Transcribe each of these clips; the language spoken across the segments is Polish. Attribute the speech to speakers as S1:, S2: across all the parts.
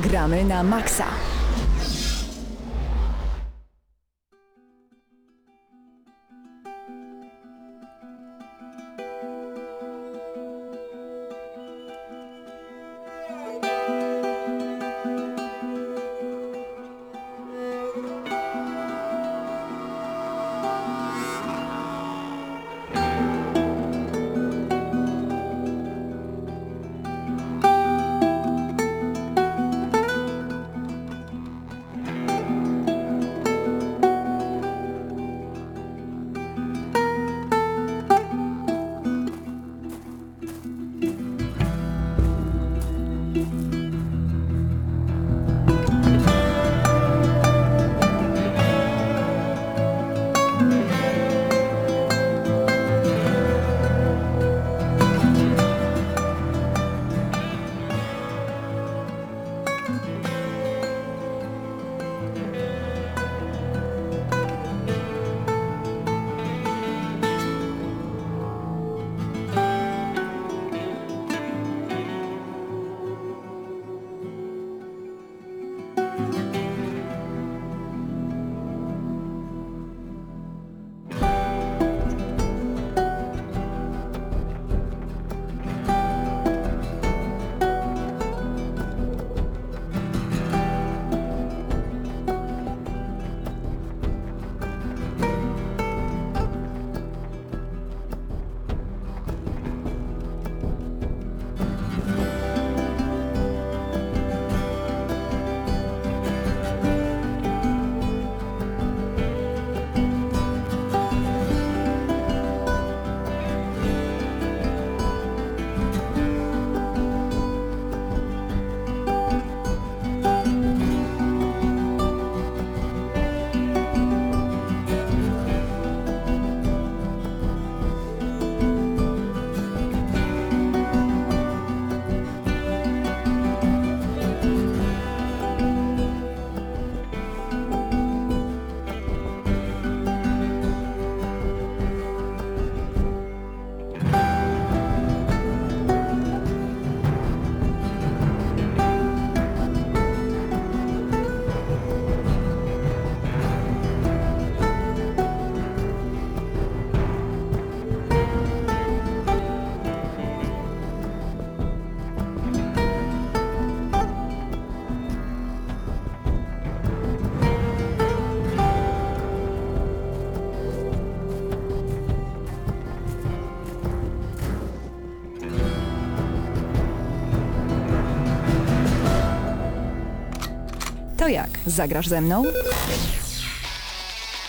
S1: Gramy na maksa. Zagrasz ze mną?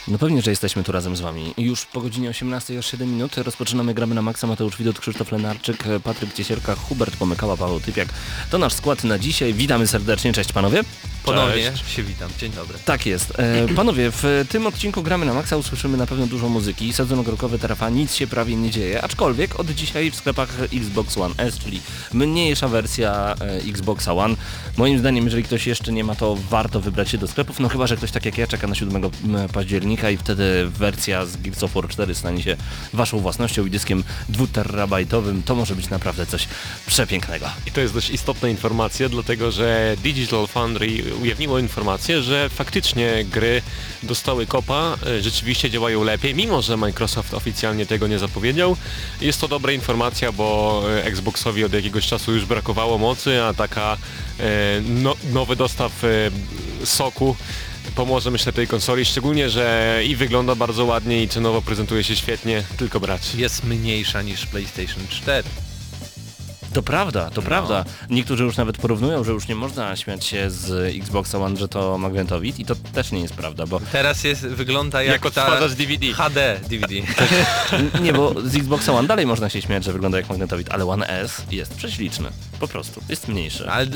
S2: No pewnie, że jesteśmy tu razem z wami. Już po godzinie 18 już 7 minut rozpoczynamy gramy na maksa Mateusz Widot, Krzysztof Lenarczyk, Patryk Ciesierka, Hubert Pomykała, Paweł Typiak. To nasz skład na dzisiaj. Witamy serdecznie, cześć panowie.
S3: Ponownie się witam, dzień dobry.
S2: Tak jest. E, panowie, w tym odcinku gramy na maksa usłyszymy na pewno dużo muzyki. Sezon ogórkowy tarafa, nic się prawie nie dzieje, aczkolwiek od dzisiaj w sklepach Xbox One S, czyli mniejsza wersja e, Xboxa One. Moim zdaniem, jeżeli ktoś jeszcze nie ma, to warto wybrać się do sklepów, no chyba, że ktoś tak jak ja czeka na 7 m, października i wtedy wersja z Gears of War 4 stanie się waszą własnością i dyskiem 2 terabajtowym. To może być naprawdę coś przepięknego.
S4: I to jest dość istotna informacja, dlatego że Digital Foundry ujawniło informację, że faktycznie gry dostały kopa, e, rzeczywiście działają lepiej, mimo że Microsoft oficjalnie tego nie zapowiedział. Jest to dobra informacja, bo e, Xboxowi od jakiegoś czasu już brakowało mocy, a taka no, nowy dostaw e, soku pomoże myślę tej konsoli, szczególnie, że i wygląda bardzo ładnie i cenowo prezentuje się świetnie, tylko brać.
S3: Jest mniejsza niż PlayStation 4.
S2: To prawda, to prawda. Niektórzy już nawet porównują, że już nie można śmiać się z Xboxa One, że to magnetowid i to też nie jest prawda, bo
S3: Teraz jest, wygląda jak,
S4: Jak
S3: ta
S4: DVD.
S3: HD DVD.
S2: nie, bo z Xboxa One dalej można się śmiać, że wygląda jak magnetowid, ale One S jest prześliczny. Po prostu, jest mniejszy.
S3: Ale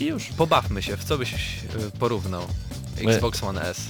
S2: I już.
S3: pobawmy się, w co byś y, porównał? Xbox One S.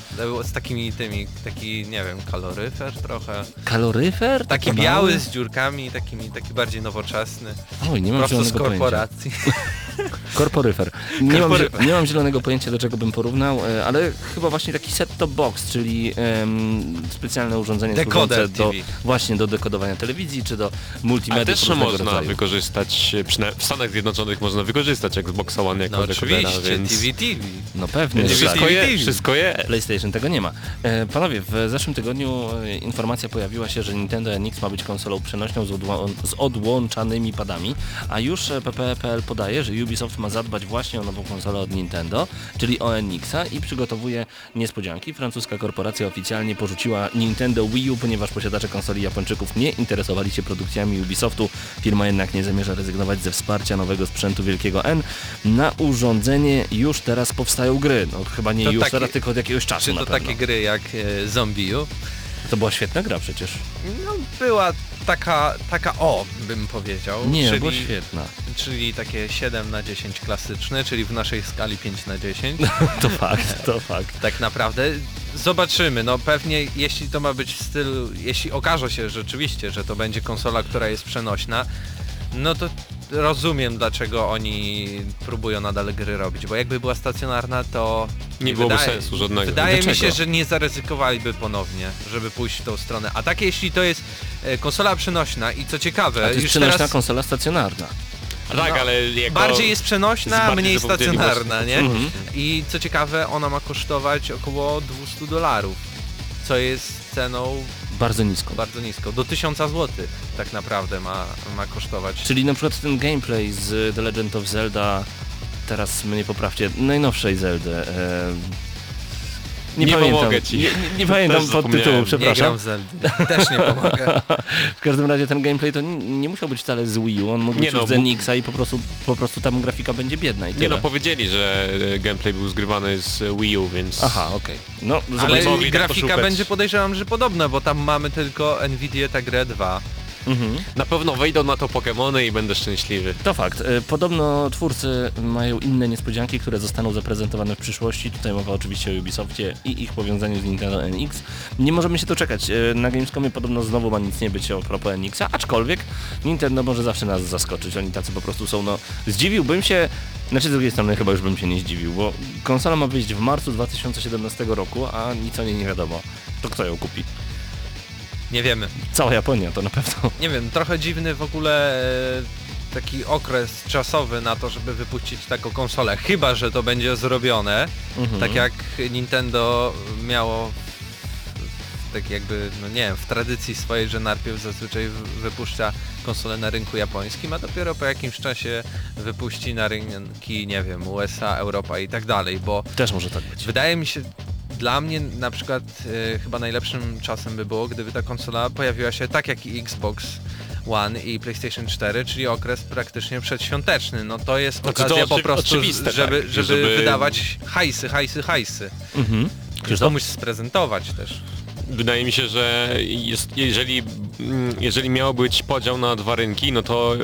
S3: Z takimi tymi, taki, nie wiem, kaloryfer trochę.
S2: Kaloryfer?
S3: Taki
S2: Taki
S3: biały
S2: mały?
S3: z dziurkami, takimi, taki bardziej nowoczesny.
S2: Oj, nie mam
S3: Prosto z
S2: zielonego pojęcia.
S3: korporacji.
S2: Korporyfer. Nie mam, nie mam zielonego pojęcia do czego bym porównał, e, ale chyba właśnie taki set-top box, czyli em, specjalne urządzenie
S3: Decoder
S2: służące do,
S3: TV.
S2: właśnie do dekodowania telewizji, czy do
S4: Ale
S2: multimediów
S4: też można
S2: rodzaju.
S4: wykorzystać, przynajmniej w Stanach Zjednoczonych można wykorzystać Xbox One jako
S3: No
S4: dekodera,
S3: oczywiście,
S4: więc...
S3: TV TV.
S2: No pewnie, że tak.
S4: wszystko, je,
S3: TV.
S4: Wszystko je.
S2: PlayStation tego nie ma. E, panowie, w zeszłym tygodniu e, informacja pojawiła się, że Nintendo NX ma być konsolą przenośną z, odła- z odłączanymi padami, a już e, PPE.pl podaje, że Ubisoft ma zadbać właśnie o nową konsolę od Nintendo, czyli o NX-a i przygotowuje niespodzianki. Francuska korporacja oficjalnie porzuciła Nintendo Wii U, ponieważ posiadacze konsoli Japończyków nie interesowali się produkcjami Ubisoftu. Firma jednak nie zamierza rezygnować ze wsparcia nowego sprzętu Wielkiego N. Na urządzenie już teraz powstają gry. No chyba nie
S3: To
S2: już
S3: takie-
S2: teraz, tylko od jakiegoś czasu
S3: Czy to takie gry jak e, Zombiu?
S2: To była świetna gra przecież.
S3: No była taka, taka o, bym powiedział.
S2: Nie,
S3: czyli,
S2: była świetna.
S3: czyli takie 7 na 10 klasyczne, czyli w naszej skali 5 na 10.
S2: To fakt, to fakt.
S3: tak naprawdę. Zobaczymy, no pewnie jeśli to ma być w stylu, jeśli okaże się rzeczywiście, że to będzie konsola, która jest przenośna, no to rozumiem dlaczego oni próbują nadal gry robić, bo jakby była stacjonarna to
S4: Nie byłoby sensu żadnego.
S3: Wydaje mi
S2: Dlaczego?
S3: się, że nie zaryzykowaliby ponownie, żeby pójść w tą stronę. A tak jeśli to jest e, konsola przenośna i co ciekawe,
S2: A to jest
S3: już
S2: przenośna
S3: teraz
S2: konsola stacjonarna.
S4: Tak,
S3: No,
S4: ale jako...
S3: bardziej jest przenośna,
S4: bardziej
S3: mniej stacjonarna,
S4: właśnie.
S3: nie?
S2: Mhm.
S3: I co ciekawe, ona ma kosztować około 200 dolarów, co jest ceną
S2: Bardzo nisko.
S3: bardzo niską. Do 1000 zł tak naprawdę ma, ma kosztować.
S2: Czyli na przykład ten gameplay z The Legend of Zelda, teraz mnie poprawcie, najnowszej Zeldy. E, nie,
S4: Nie
S2: pamiętam,
S4: pomogę ci.
S2: Nie, nie, nie pamiętam podtytułu,
S4: zapomniałem.
S3: nie gram
S2: przepraszam.
S3: Też nie pomogę.
S2: W każdym razie ten gameplay to nie, nie musiał być wcale z Wii U, on mógł
S4: Nie
S2: być
S4: no,
S2: z NX-a i po prostu, po prostu tam grafika będzie biedna i
S4: Nie
S2: tyle.
S4: no, powiedzieli, że e, gameplay był zgrywany z Wii U, więc...
S2: Aha, okej. No,
S3: Ale
S4: tak
S3: grafika będzie podejrzewam, że podobna, bo tam mamy tylko Nvidia ta grę 2.
S2: Mhm.
S4: Na pewno wejdą na to Pokémony i będę szczęśliwy.
S2: To fakt. E, Podobno twórcy mają inne niespodzianki, które zostaną zaprezentowane w przyszłości. Tutaj mowa oczywiście o Ubisoftie i ich powiązaniu z Nintendo NX. Nie możemy się doczekać. E, Na Gamescomie podobno znowu ma nic nie być o propos NX-a, aczkolwiek Nintendo może zawsze nas zaskoczyć. Oni tacy po prostu są, no... Zdziwiłbym się, znaczy z drugiej strony chyba już bym się nie zdziwił, bo konsola ma wyjść w marcu 2017 roku, a nic o niej nie wiadomo. To kto ją kupi?
S3: Nie wiemy.
S2: Cała Japonia to na pewno.
S3: Nie wiem, trochę dziwny w ogóle e, taki okres czasowy na to, żeby wypuścić taką konsolę. Chyba, że to będzie zrobione,
S2: Mhm.
S3: tak jak Nintendo miało tak jakby, no nie wiem, w tradycji swojej, że najpierw zazwyczaj wypuszcza konsolę na rynku japońskim, a dopiero po jakimś czasie wypuści na rynki, nie wiem, USA, Europa i tak dalej, bo
S2: Też może tak być.
S3: Wydaje mi się, dla mnie na przykład e, chyba najlepszym czasem by było, gdyby ta konsola pojawiła się tak jak i Xbox One i PlayStation 4, czyli okres praktycznie przedświąteczny. No to jest
S4: Znaczy, to
S3: okazja po
S4: oczy-
S3: prostu,
S4: oczywiste,
S3: żeby,
S4: tak,
S3: żeby,
S4: żeby-
S3: wydawać hajsy, hajsy, hajsy.
S2: Mhm.
S3: Że komuś sprezentować też.
S4: Wydaje mi się, że jest, jeżeli, mm, jeżeli miał być podział na dwa rynki, no to e,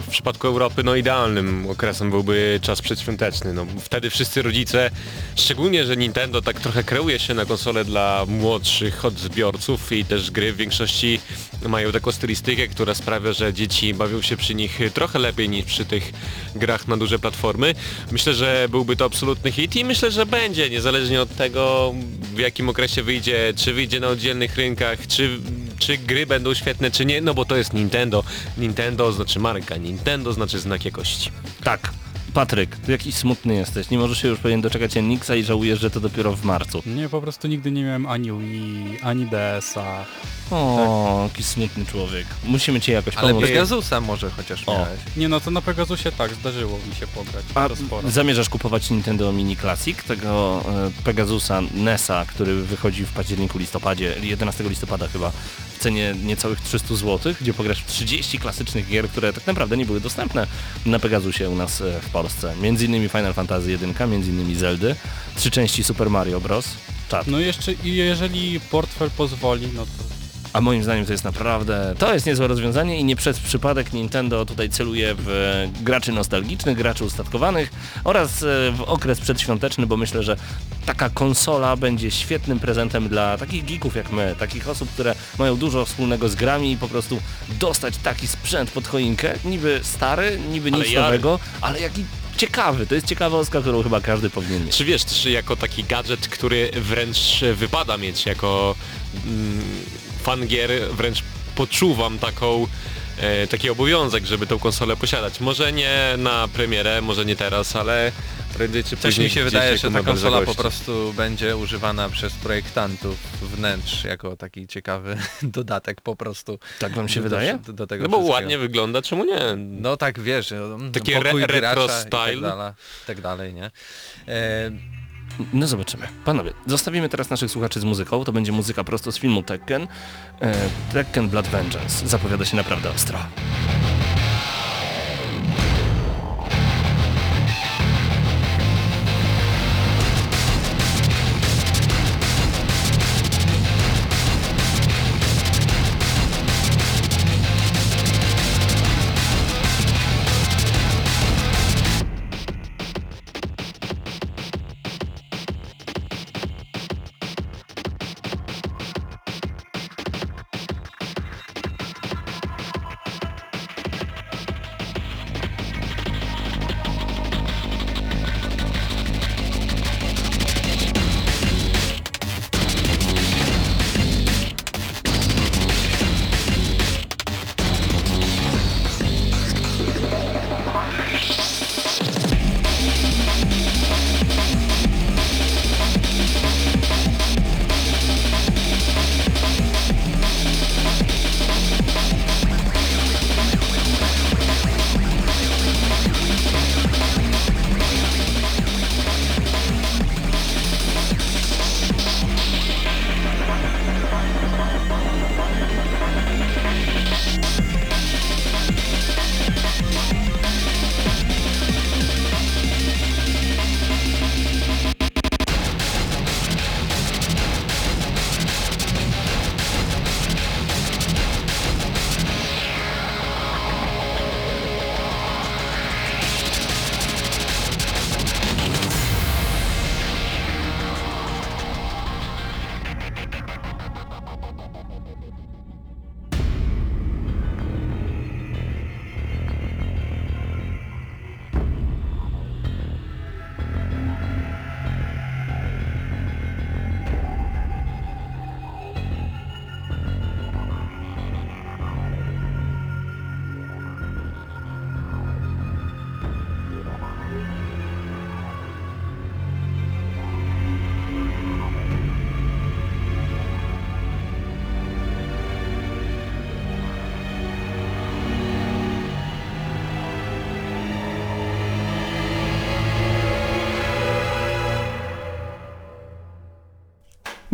S4: w przypadku Europy no idealnym okresem byłby czas przedświąteczny. No, wtedy wszyscy rodzice, szczególnie, że Nintendo tak trochę kreuje się na konsole dla młodszych odbiorców i też gry w większości mają taką stylistykę, która sprawia, że dzieci bawią się przy nich trochę lepiej niż przy tych grach na duże platformy. Myślę, że byłby to absolutny hit i myślę, że będzie, niezależnie od tego w jakim okresie wyjdzie, czy wyjdzie na oddzielnych rynkach, czy, czy gry będą świetne, czy nie, no bo to jest Nintendo. Nintendo znaczy marka, Nintendo znaczy znak jakości.
S2: Tak. Patryk, ty jakiś smutny jesteś. Nie możesz się już pewien doczekać NX-a i żałujesz, że to dopiero w marcu.
S5: Nie, po prostu nigdy nie miałem ani Wii, ani DS-a.
S2: O, jaki smutny człowiek. Musimy cię jakoś
S3: Ale
S2: pomóc.
S3: Pegasusa może chociaż
S2: O.
S3: miałeś.
S5: Nie no, to na Pegasusie tak, zdarzyło mi się pograć.
S2: A
S5: to sporo.
S2: zamierzasz kupować Nintendo Mini Classic, tego e, Pegasusa NESa, który wychodzi w październiku, listopadzie, 11 listopada chyba, cenie niecałych 300 zł, gdzie pograsz w 30 klasycznych gier, które tak naprawdę nie były dostępne na Pegasusie u nas e, w Polsce. Między innymi Final Fantasy 1, między innymi Zeldy, trzy części Super Mario Bros. Czad.
S5: No jeszcze, jeżeli portfel pozwoli, no to
S2: A moim zdaniem to jest naprawdę, to jest niezłe rozwiązanie i nie przez przypadek Nintendo tutaj celuje w graczy nostalgicznych, graczy ustatkowanych oraz e, w okres przedświąteczny, bo myślę, że taka konsola będzie świetnym prezentem dla takich geeków jak my, takich osób, które mają dużo wspólnego z grami i po prostu dostać taki sprzęt pod choinkę, niby stary, niby nic
S4: Ale ja-
S2: nowego, ale jaki ciekawy, to jest ciekawostka, którą chyba każdy powinien mieć.
S4: Czy wiesz, też jako taki gadżet, który wręcz wypada mieć jako mm, fan gier, wręcz poczuwam taką e, taki obowiązek, żeby tą konsolę posiadać. Może nie na premierę, może nie teraz, ale prędzej czy
S3: Coś
S4: później
S3: mi się wydaje, że ta konsola po prostu będzie używana przez projektantów wnętrz jako taki ciekawy dodatek po prostu.
S2: Tak wam się
S3: do,
S2: wydaje?
S3: Do, do tego
S4: No bo ładnie wygląda, czemu nie?
S3: No tak wiesz, mm,
S4: Takie re- retro
S3: gracza i tak
S4: style.
S3: dalej, i tak dalej, nie? E,
S2: No zobaczymy. Panowie, zostawimy teraz naszych słuchaczy z muzyką. To będzie muzyka prosto z filmu Tekken. E, Tekken Blood Vengeance. Zapowiada się naprawdę ostro.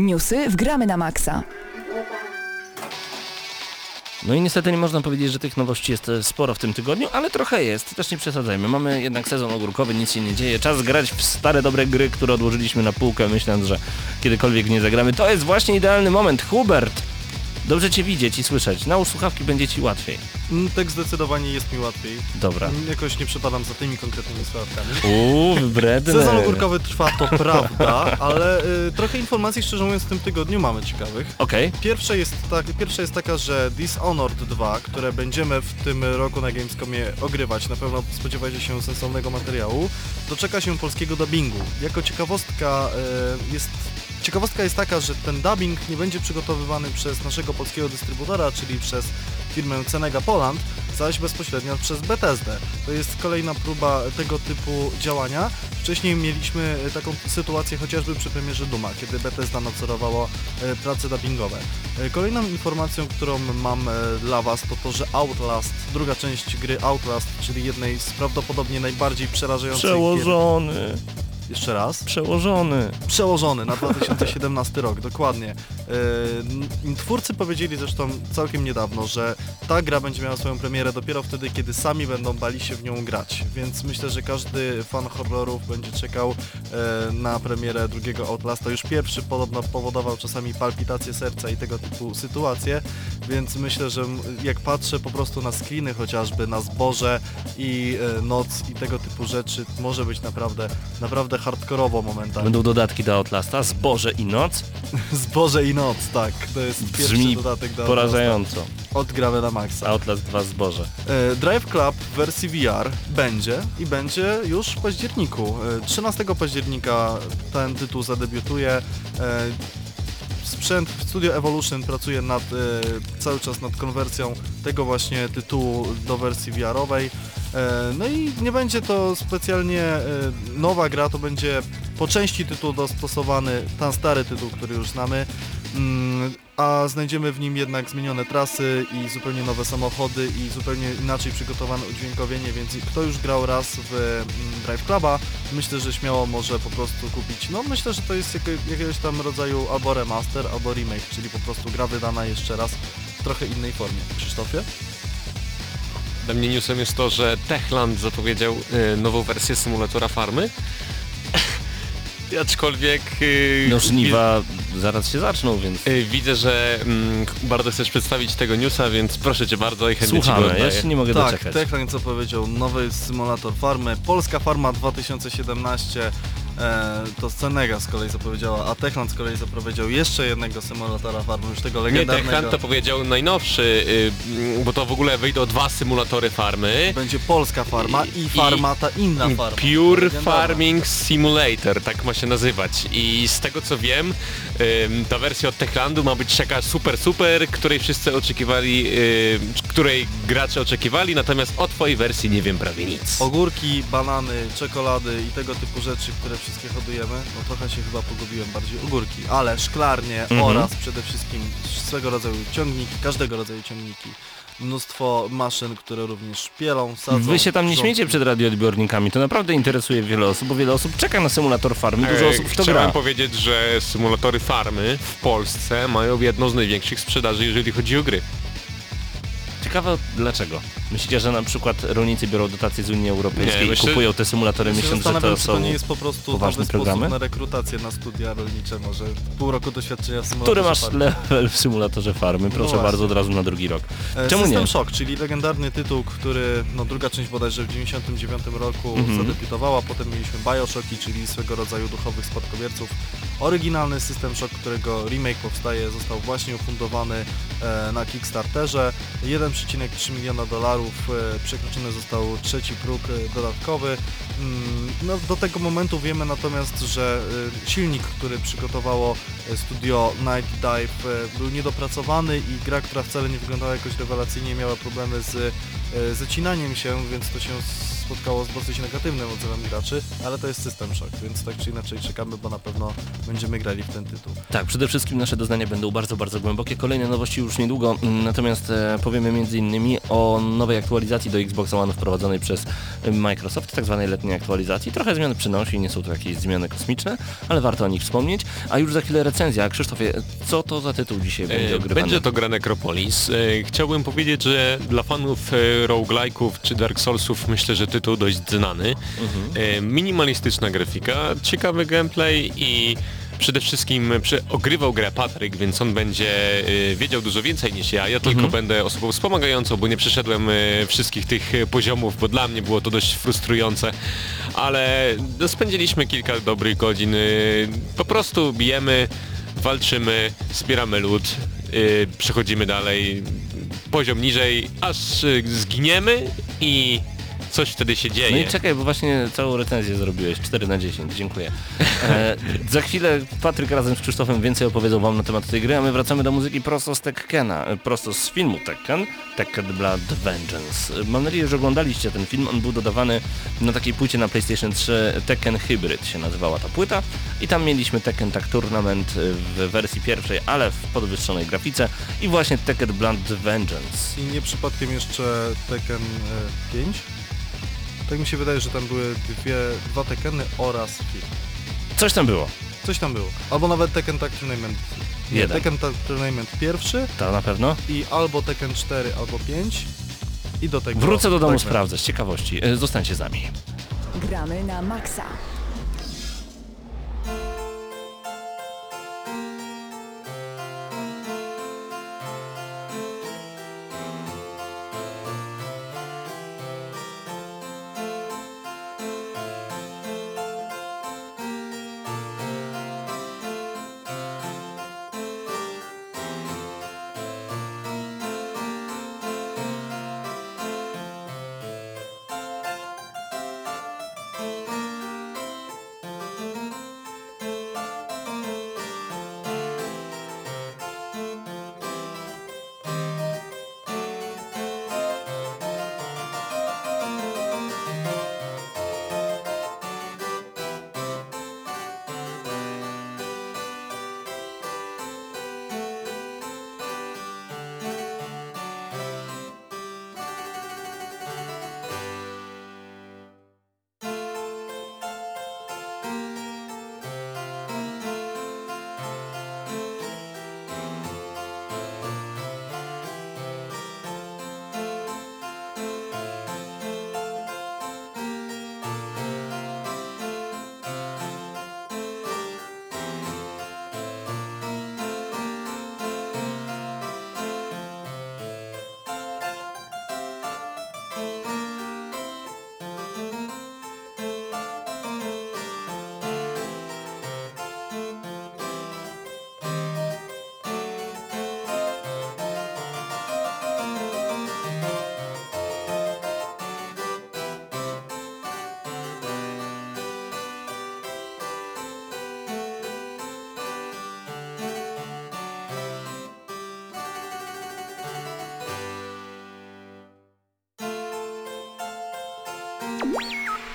S1: Newsy w Gramy na Maxa.
S2: No i niestety nie można powiedzieć, że tych nowości jest e, sporo w tym tygodniu, ale trochę jest, też nie przesadzajmy. Mamy jednak sezon ogórkowy, nic się nie dzieje, czas grać w stare dobre gry, które odłożyliśmy na półkę, myśląc, że kiedykolwiek nie zagramy. To jest właśnie idealny moment. Hubert, dobrze Cię widzieć i słyszeć. Nałóż słuchawki, będzie Ci łatwiej.
S5: Mm, Tak zdecydowanie jest mi łatwiej.
S2: Dobra.
S5: Mm, Jakoś nie przepadam za tymi konkretnymi słuchawkami.
S2: Uuu, wybredny.
S5: Sezon ogórkowy trwa, to prawda, ale y, trochę informacji szczerze mówiąc w tym tygodniu mamy ciekawych.
S2: Okej,
S5: Pierwsza jest, tak, pierwsza jest taka, że Dishonored 2, które będziemy w tym roku na Gamescomie ogrywać, na pewno spodziewajcie się sensownego materiału, doczeka się polskiego dubbingu. Jako ciekawostka y, jest Ciekawostka jest taka, że ten dubbing nie będzie przygotowywany przez naszego polskiego dystrybutora, czyli przez firmę Cenega Poland, zaś bezpośrednio przez Bethesdę. To jest kolejna próba tego typu działania. Wcześniej mieliśmy taką sytuację chociażby przy premierze Duma, kiedy Bethesda nadzorowała e, prace dubbingowe. E, Kolejną informacją, którą mam e, dla Was, to to, że Outlast, druga część gry Outlast, czyli jednej z prawdopodobnie najbardziej przerażających gier... Jeszcze raz?
S2: przełożony.
S5: Przełożony na 2017 rok, dokładnie. Yy, Twórcy powiedzieli zresztą całkiem niedawno, że ta gra będzie miała swoją premierę dopiero wtedy, kiedy sami będą bali się w nią grać, więc myślę, że każdy fan horrorów będzie czekał e, na premierę drugiego Outlasta. Już pierwszy podobno powodował czasami palpitacje serca i tego typu sytuacje, więc myślę, że jak patrzę po prostu na screeny chociażby, na zboże i e, noc i tego typu rzeczy, może być naprawdę, naprawdę naprawdę hardkorowo momentami.
S2: Będą dodatki do Outlasta, Zboże i Noc.
S5: Zboże i noc, tak. To jest pierwszy
S2: Brzmi
S5: dodatek do
S2: porażająco.
S5: Outlasta od Gramy na Maxa.
S2: Outlast 2 Zboże.
S5: E, Drive Club w wersji VR będzie i będzie już w październiku. E, 13 października ten tytuł zadebiutuje. E, Sprzęt w Studio Evolution pracuje nad, e, cały czas nad konwersją tego właśnie tytułu do wersji VR-owej. E, No i nie będzie to specjalnie e, nowa gra, to będzie po części tytuł dostosowany, ten stary tytuł, który już znamy, Mm, a znajdziemy w nim jednak zmienione trasy i zupełnie nowe samochody i zupełnie inaczej przygotowane udźwiękowienie, więc kto już grał raz w mm, Drive Cluba, myślę, że śmiało może po prostu kupić, no myślę, że to jest jakiego, jakiegoś tam rodzaju albo remaster, albo remake, czyli po prostu gra wydana jeszcze raz w trochę innej formie. Krzysztofie?
S4: Dla mnie newsem jest to, że Techland zapowiedział e, nową wersję symulatora farmy. Aczkolwiek... e,
S2: No żniwa zaraz się zaczną, więc
S4: e, Widzę, że mm, bardzo chcesz przedstawić tego newsa, więc proszę cię bardzo i chętnie ci
S2: słuchamy. Ja
S4: oddaję.
S2: się nie mogę
S5: tak,
S2: doczekać.
S5: Techland co powiedział, nowy symulator farmy, Polska Farma 2017, e, to Scenega z kolei zapowiedziała, a Techland z kolei zapowiedział jeszcze jednego symulatora farmy, już tego
S4: Nie,
S5: legendarnego.
S4: Techland to powiedział najnowszy, y, bo to w ogóle wyjdą dwa symulatory farmy.
S5: Będzie Polska Farma i,
S4: I-
S5: Farma, ta inna farma.
S4: Pure. Farming Simulator, tak ma się nazywać. I z tego co wiem, ta wersja od Techlandu ma być taka super super, której wszyscy oczekiwali, ym, której gracze oczekiwali, natomiast o twojej wersji nie wiem prawie nic.
S5: Ogórki, banany, czekolady i tego typu rzeczy, które wszystkie hodujemy, no trochę się chyba pogubiłem bardziej ogórki, ale szklarnie
S2: Mhm.
S5: oraz przede wszystkim swego rodzaju ciągniki, każdego rodzaju ciągniki. Mnóstwo maszyn, które również pielą, sadzą.
S2: Wy się tam nie śmiejcie przed radioodbiornikami, to naprawdę interesuje wiele osób, bo wiele osób czeka na symulator farmy, dużo osób w to
S4: Chciałem
S2: gra.
S4: powiedzieć, że symulatory farmy w Polsce mają jedną z największych sprzedaży, jeżeli chodzi o gry.
S2: Ciekawe dlaczego. Myślicie, że na przykład rolnicy biorą dotacje z Unii Europejskiej
S4: Nie,
S2: i
S4: myślę-
S2: kupują te symulatory myśląc, że to są...
S5: to nie jest po prostu
S2: poważne programy?
S5: sposób na rekrutację na studia rolnicze, może pół roku doświadczenia w
S2: Który
S5: symulatorze
S2: masz
S5: farmy.
S2: level w symulatorze farmy? Proszę
S5: właśnie.
S2: bardzo, od razu na drugi rok.
S5: E,
S2: Czemu
S5: System
S2: nie?
S5: Shock, czyli legendarny tytuł, który, no druga część bodajże w 99 roku
S2: Mhm.
S5: zadebiutowała, potem mieliśmy Bioshocki, czyli swego rodzaju duchowych spadkobierców. Oryginalny System Shock, którego remake powstaje, został właśnie ufundowany e, na Kickstarterze. 1,3 miliona dolarów, e, przekroczony został trzeci próg e, dodatkowy. Mm, No, do tego momentu wiemy natomiast, że e, silnik, który przygotowało studio Night Dive był niedopracowany i gra, która wcale nie wyglądała jakoś rewelacyjnie, miała problemy z zacinaniem się, więc to się spotkało z dosyć negatywnym odzewem graczy, ale to jest System Shock, więc tak czy inaczej czekamy, bo na pewno będziemy grali w ten tytuł.
S2: Tak, przede wszystkim nasze doznania będą bardzo, bardzo głębokie. Kolejne nowości już niedługo, mm, natomiast e, powiemy m.in. o nowej aktualizacji do Xbox One wprowadzonej przez e, Microsoft, tak zwanej letniej aktualizacji. Trochę zmian przynosi, nie są to jakieś zmiany kosmiczne, ale warto o nich wspomnieć. A już za chwilę recenzja. Krzysztofie, co to za tytuł dzisiaj będzie
S4: E,
S2: ogrywany?
S4: Będzie to gra Necropolis. Chciałbym powiedzieć, że dla fanów roguelike'ów czy Dark Soulsów myślę, że tytuł dość znany.
S2: Mhm.
S4: E, Minimalistyczna grafika, ciekawy gameplay i przede wszystkim ogrywał grę Patryk, więc on będzie e, wiedział dużo więcej niż ja. Ja tylko
S2: Mhm.
S4: będę osobą wspomagającą, bo nie przeszedłem e, wszystkich tych poziomów, bo dla mnie było to dość frustrujące, ale no, spędziliśmy kilka dobrych godzin. Po prostu bijemy, walczymy, zbieramy lód, przechodzimy dalej, poziom niżej, aż zginiemy i coś wtedy się
S2: No
S4: dzieje.
S2: i czekaj, bo właśnie całą recenzję zrobiłeś, 4 na 10, dziękuję. E, za chwilę Patryk razem z Krzysztofem więcej opowiedzą wam na temat tej gry, a my wracamy do muzyki prosto z Tekkena, e, prosto z filmu Tekken, Tekken Blood Vengeance. E, Mam nadzieję, że oglądaliście ten film, on był dodawany na takiej płycie na PlayStation 3, Tekken Hybrid się nazywała ta płyta i tam mieliśmy Tekken Tag Tournament e, w wersji pierwszej, ale w podwyższonej grafice i właśnie Tekken Blood Vengeance.
S5: I nie przypadkiem jeszcze Tekken e, 5? Tak mi się wydaje, że tam były dwie, dwa Tekkeny oraz film.
S2: Coś tam było,
S5: Coś tam było. Albo nawet Tekken Tag Tournament. Nie,
S2: Jeden.
S5: Tekken Tag Tournament pierwszy
S2: to na pewno.
S5: i albo Tekken 4, albo 5 i do tego...
S2: Wrócę do domu
S5: fragment.
S2: sprawdzę z ciekawości. E, Zostańcie z nami.
S1: Gramy na maksa.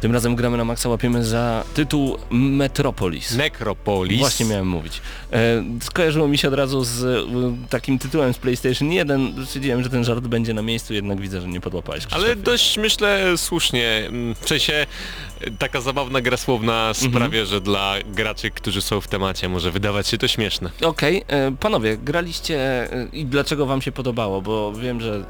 S2: Tym razem gramy na maksa, łapiemy za tytuł Metropolis.
S4: Necropolis.
S2: Właśnie miałem mówić. E, skojarzyło mi się od razu z e, takim tytułem z PlayStation 1. Stwierdziłem, że ten żart będzie na miejscu, jednak widzę, że nie podłapałeś.
S4: Ale dość myślę słusznie. Mm, W sensie taka zabawna gra słowna sprawia, że dla graczy, którzy są w temacie może wydawać się to śmieszne.
S2: Okej, e, panowie, graliście e, i dlaczego wam się podobało? Bo wiem, że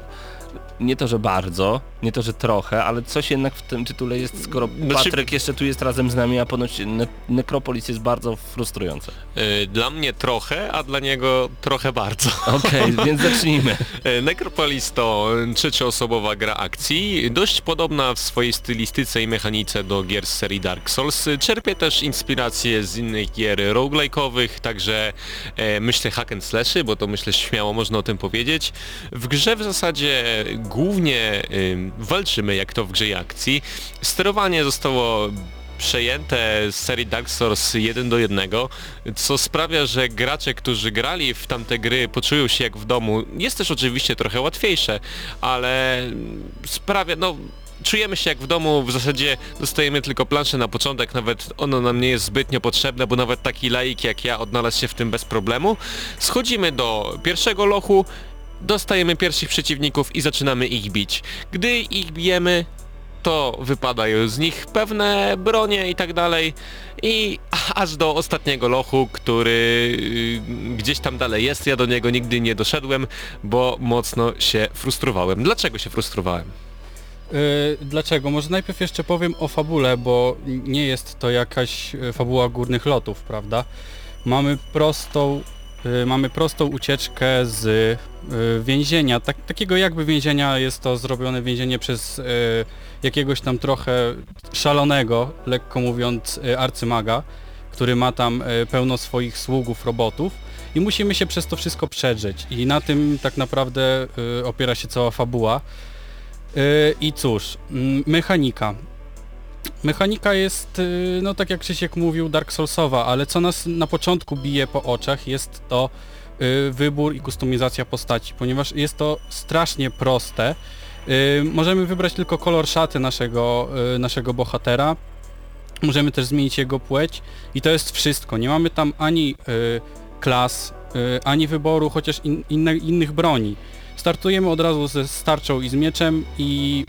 S2: nie to, że bardzo, nie to, że trochę, ale coś jednak w tym tytule jest, skoro
S4: Znaczy-
S2: Patryk jeszcze tu jest razem z nami, a ponoć ne Necropolis jest bardzo frustrujące.
S4: E, Dla mnie trochę, a dla niego trochę bardzo.
S2: Okej, więc zacznijmy.
S4: E, Necropolis to trzecioosobowa gra akcji, dość podobna w swojej stylistyce i mechanice do gier z serii Dark Souls. Czerpie też inspiracje z innych gier roguelike'owych, także e, myślę hack and slashy, bo to myślę śmiało można o tym powiedzieć. W grze w zasadzie głównie ym, walczymy jak to w grze akcji. Sterowanie zostało przejęte z serii Dark Souls 1 do 1, co sprawia, że gracze, którzy grali w tamte gry poczują się jak w domu. Jest też oczywiście trochę łatwiejsze, ale sprawia, no czujemy się jak w domu, w zasadzie dostajemy tylko planszę na początek, nawet ono nam nie jest zbytnio potrzebne, bo nawet taki laik jak ja odnalazł się w tym bez problemu. Schodzimy do pierwszego lochu, dostajemy pierwszych przeciwników i zaczynamy ich bić. Gdy ich bijemy, to wypadają z nich pewne bronie i tak dalej i aż do ostatniego lochu, który y, gdzieś tam dalej jest, ja do niego nigdy nie doszedłem, bo mocno się frustrowałem. Dlaczego się frustrowałem?
S6: Y, Dlaczego? Może najpierw jeszcze powiem o fabule, bo nie jest to jakaś y, fabuła górnych lotów, prawda? Mamy prostą, mamy prostą ucieczkę z y, więzienia, tak, takiego jakby więzienia, jest to zrobione więzienie przez y, jakiegoś tam trochę szalonego, lekko mówiąc, y, arcymaga, który ma tam y, pełno swoich sługów, robotów i musimy się przez to wszystko przedrzeć i na tym tak naprawdę y, opiera się cała fabuła. I cóż, mm, mechanika. Mechanika jest, yy, no tak jak Krzysiek mówił, Dark Soulsowa, ale co nas na początku bije po oczach jest to yy, wybór i kustomizacja postaci, ponieważ jest to strasznie proste. Yy, Możemy wybrać tylko kolor szaty naszego, naszego bohatera. Możemy też zmienić jego płeć i to jest wszystko. Nie mamy tam ani klas, ani wyboru chociaż in, innych broni. Startujemy od razu ze starczą i z mieczem i...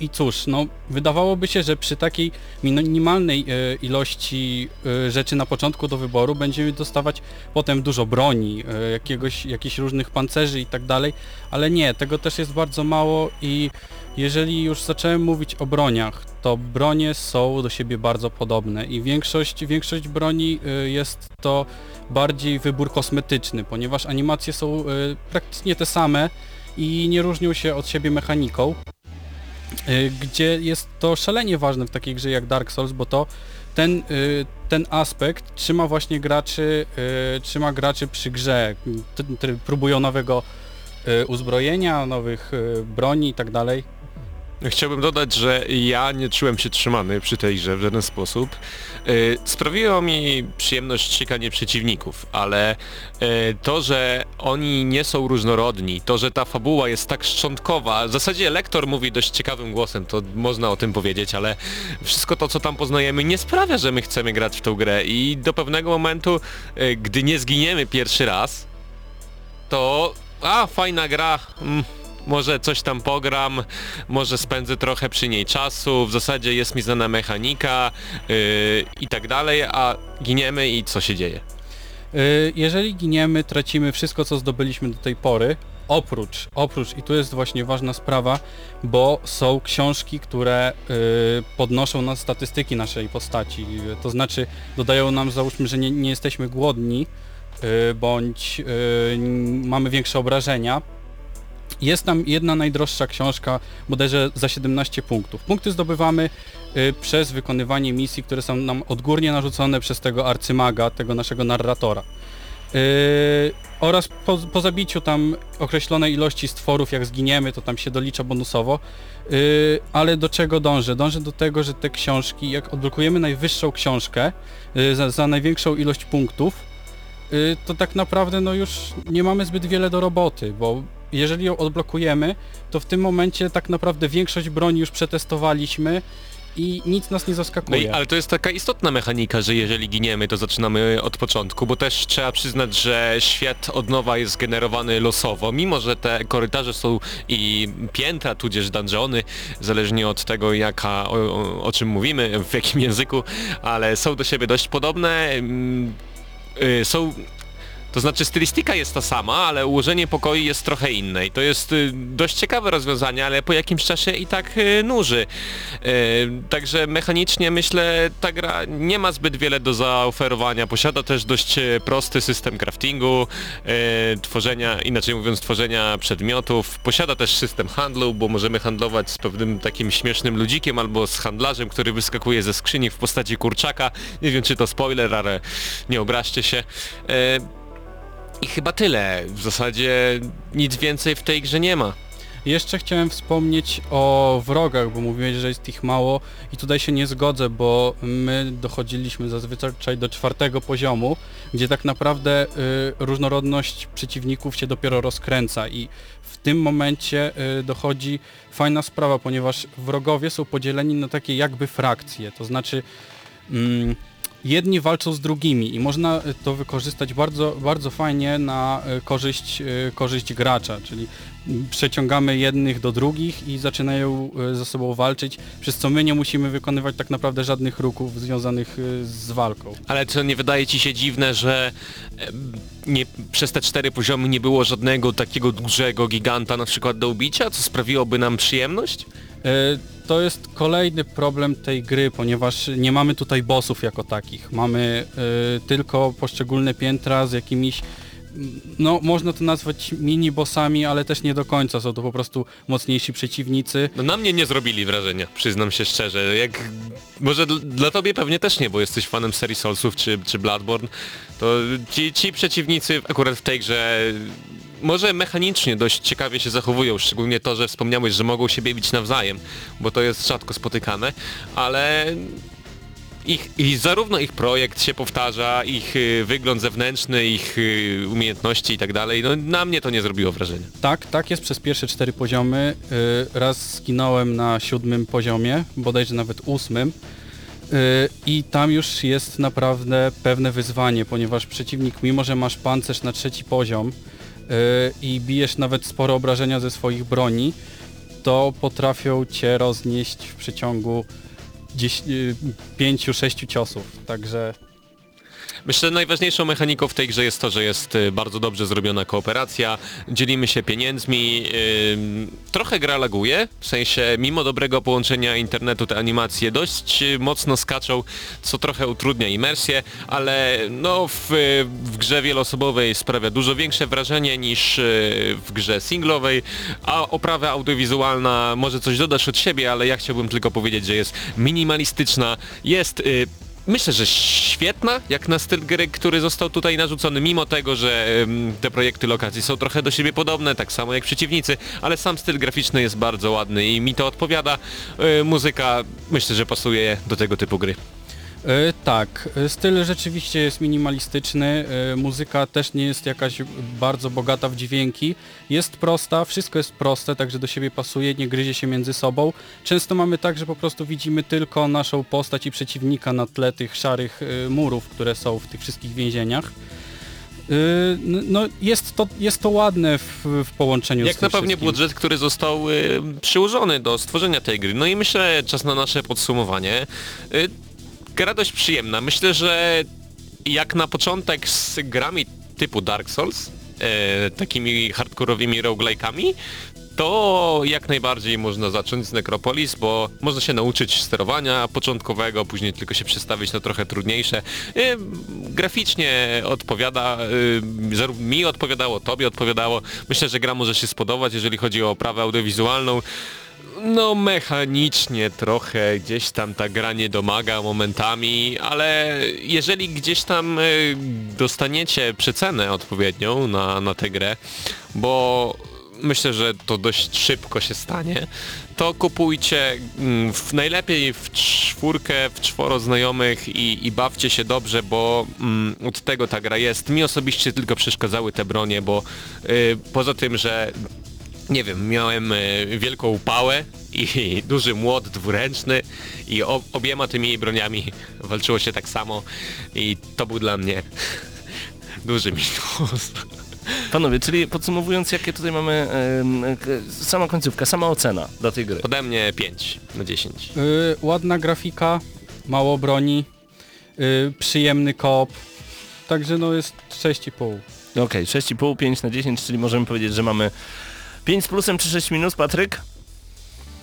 S6: I cóż, no wydawałoby się, że przy takiej minimalnej e, ilości e, rzeczy na początku do wyboru będziemy dostawać potem dużo broni, e, jakiegoś, jakichś różnych pancerzy i tak dalej, ale nie, tego też jest bardzo mało i jeżeli już zacząłem mówić o broniach, to bronie są do siebie bardzo podobne i większość, większość broni e, jest to bardziej wybór kosmetyczny, ponieważ animacje są y, praktycznie te same i nie różnią się od siebie mechaniką, gdzie jest to szalenie ważne w takiej grze jak Dark Souls, bo to ten, y, ten aspekt trzyma właśnie graczy, y, trzyma graczy przy grze, próbują nowego y, uzbrojenia, nowych y, broni i tak dalej.
S4: Chciałbym dodać, że ja nie czułem się trzymany przy tej grze w żaden sposób. Yy, Sprawiło mi przyjemność ściganie przeciwników, ale yy, to, że oni nie są różnorodni, to, że ta fabuła jest tak szczątkowa, w zasadzie lektor mówi dość ciekawym głosem, to można o tym powiedzieć, ale wszystko to, co tam poznajemy, nie sprawia, że my chcemy grać w tą grę i do pewnego momentu, yy, gdy nie zginiemy pierwszy raz, to a, fajna gra, mm, może coś tam pogram, może spędzę trochę przy niej czasu, w zasadzie jest mi znana mechanika yy, i tak dalej, a giniemy i co się dzieje?
S6: Y, Jeżeli giniemy, tracimy wszystko, co zdobyliśmy do tej pory, oprócz, oprócz, i tu jest właśnie ważna sprawa, bo są książki, które y, podnoszą nas statystyki naszej postaci, to znaczy dodają nam, załóżmy, że nie, nie jesteśmy głodni, y, bądź mamy większe obrażenia. Jest tam jedna najdroższa książka, bodajże za 17 punktów. Punkty zdobywamy y, przez wykonywanie misji, które są nam odgórnie narzucone przez tego arcymaga, tego naszego narratora. Yy, oraz po, po zabiciu tam określonej ilości stworów, jak zginiemy, to tam się dolicza bonusowo. Yy, ale do czego dążę? Dążę do tego, że te książki, jak odblokujemy najwyższą książkę yy, za, za największą ilość punktów, to tak naprawdę no już nie mamy zbyt wiele do roboty, bo jeżeli ją odblokujemy, to w tym momencie tak naprawdę większość broni już przetestowaliśmy i nic nas nie
S4: No
S6: zaskakuje.
S4: i, ale to jest taka istotna mechanika, że jeżeli giniemy, to zaczynamy od początku, bo też trzeba przyznać, że świat od nowa jest generowany losowo, mimo że te korytarze są i piętra, tudzież dungeony, zależnie od tego jaka, o, o, o czym mówimy, w jakim języku, ale są do siebie dość podobne, mm, y, są to znaczy stylistyka jest ta sama, ale ułożenie pokoi jest trochę inne i to jest y, dość ciekawe rozwiązanie, ale po jakimś czasie i tak y, nuży. Y, Także mechanicznie myślę ta gra nie ma zbyt wiele do zaoferowania. Posiada też dość prosty system craftingu, tworzenia, inaczej mówiąc tworzenia przedmiotów. Posiada też system handlu, bo możemy handlować z pewnym takim śmiesznym ludzikiem albo z handlarzem, który wyskakuje ze skrzyni w postaci kurczaka. Nie wiem czy to spoiler, ale nie obraźcie się. I chyba tyle. W zasadzie nic więcej w tej grze nie ma.
S6: Jeszcze chciałem wspomnieć o wrogach, bo mówiłeś, że jest ich mało i tutaj się nie zgodzę, bo my dochodziliśmy zazwyczaj do czwartego poziomu, gdzie tak naprawdę y, różnorodność przeciwników się dopiero rozkręca i w tym momencie y, dochodzi fajna sprawa, ponieważ wrogowie są podzieleni na takie jakby frakcje, to znaczy mm, jedni walczą z drugimi i można y, to wykorzystać bardzo, bardzo fajnie na y, korzyść, y, korzyść gracza, czyli przeciągamy jednych do drugich i zaczynają ze sobą walczyć, przez co my nie musimy wykonywać tak naprawdę żadnych ruchów związanych z walką.
S4: Ale czy nie wydaje ci się dziwne, że nie, przez te cztery poziomy nie było żadnego takiego dużego giganta na przykład do ubicia, co sprawiłoby nam przyjemność?
S6: E, To jest kolejny problem tej gry, ponieważ nie mamy tutaj bossów jako takich. Mamy e, tylko poszczególne piętra z jakimiś no można to nazwać mini bossami, ale też nie do końca. Są to po prostu mocniejsi przeciwnicy.
S4: No na mnie nie zrobili wrażenia, przyznam się szczerze. Jak, może dl- dla tobie pewnie też nie, bo jesteś fanem serii Soulsów czy, czy Bloodborne, to ci, ci przeciwnicy akurat w tej grze może mechanicznie dość ciekawie się zachowują, szczególnie to, że wspomniałeś, że mogą siebie bić nawzajem, bo to jest rzadko spotykane, ale ich, i zarówno ich projekt się powtarza, ich y, wygląd zewnętrzny, ich y, umiejętności i tak dalej, no na mnie to nie zrobiło wrażenia.
S6: Tak, tak jest przez pierwsze cztery poziomy. Y, Raz zginąłem na siódmym poziomie, bodajże nawet ósmym. I tam już jest naprawdę pewne wyzwanie, ponieważ przeciwnik, mimo że masz pancerz na trzeci poziom i bijesz nawet spore obrażenia ze swoich broni, to potrafią cię roznieść w przeciągu 5-6 ciosów. Także
S4: Myślę, że najważniejszą mechaniką w tej grze jest to, że jest y, bardzo dobrze zrobiona kooperacja, dzielimy się pieniędzmi, ym, trochę gra laguje, w sensie mimo dobrego połączenia internetu te animacje dość y, mocno skaczą, co trochę utrudnia imersję, ale no w, y, w grze wieloosobowej sprawia dużo większe wrażenie niż y, w grze singlowej, a oprawa audiowizualna może coś dodasz od siebie, ale ja chciałbym tylko powiedzieć, że jest minimalistyczna, jest y, Myślę, że świetna, jak na styl gry, który został tutaj narzucony, mimo tego, że te projekty lokacji są trochę do siebie podobne, tak samo jak przeciwnicy, ale sam styl graficzny jest bardzo ładny i mi to odpowiada. E, muzyka myślę, że pasuje do tego typu gry.
S6: E, tak, styl rzeczywiście jest minimalistyczny, e, muzyka też nie jest jakaś bardzo bogata w dźwięki, jest prosta, wszystko jest proste, także do siebie pasuje, nie gryzie się między sobą. Często mamy tak, że po prostu widzimy tylko naszą postać i przeciwnika na tle tych szarych e, murów, które są w tych wszystkich więzieniach. No jest to, jest to ładne w, w połączeniu z
S4: Jak
S6: tym
S4: na pewnie budżet, który został y, przyłożony do stworzenia tej gry. No i myślę, czas na nasze podsumowanie. Y, gra dość przyjemna. Myślę, że jak na początek z grami typu Dark Souls, e, takimi hardkorowymi roguelike'ami, to jak najbardziej można zacząć z Necropolis, bo można się nauczyć sterowania początkowego, później tylko się przestawić na trochę trudniejsze. E, graficznie odpowiada, e, mi odpowiadało, tobie odpowiadało. Myślę, że gra może się spodobać, jeżeli chodzi o oprawę audiowizualną. No mechanicznie trochę gdzieś tam ta gra nie domaga momentami, ale jeżeli gdzieś tam y, dostaniecie przecenę odpowiednią na, na tę grę, bo myślę, że to dość szybko się stanie, to kupujcie mm, w, najlepiej w czwórkę, w czworo znajomych i, i bawcie się dobrze, bo mm, od tego ta gra jest. Mi osobiście tylko przeszkadzały te bronie, bo y, poza tym, że nie wiem, miałem y, wielką pałę i duży młot dwuręczny i obiema tymi broniami walczyło się tak samo i to był dla mnie duży minus.
S2: Panowie, czyli podsumowując, jakie tutaj mamy k- sama końcówka, sama ocena dla tej gry.
S4: Ode mnie 5 na 10.
S6: Y, ładna grafika, mało broni, y, przyjemny koop, także no jest 6,5.
S2: Okej, 6,5, 5 na 10, czyli możemy powiedzieć, że mamy 5 z plusem czy 6 minus, Patryk?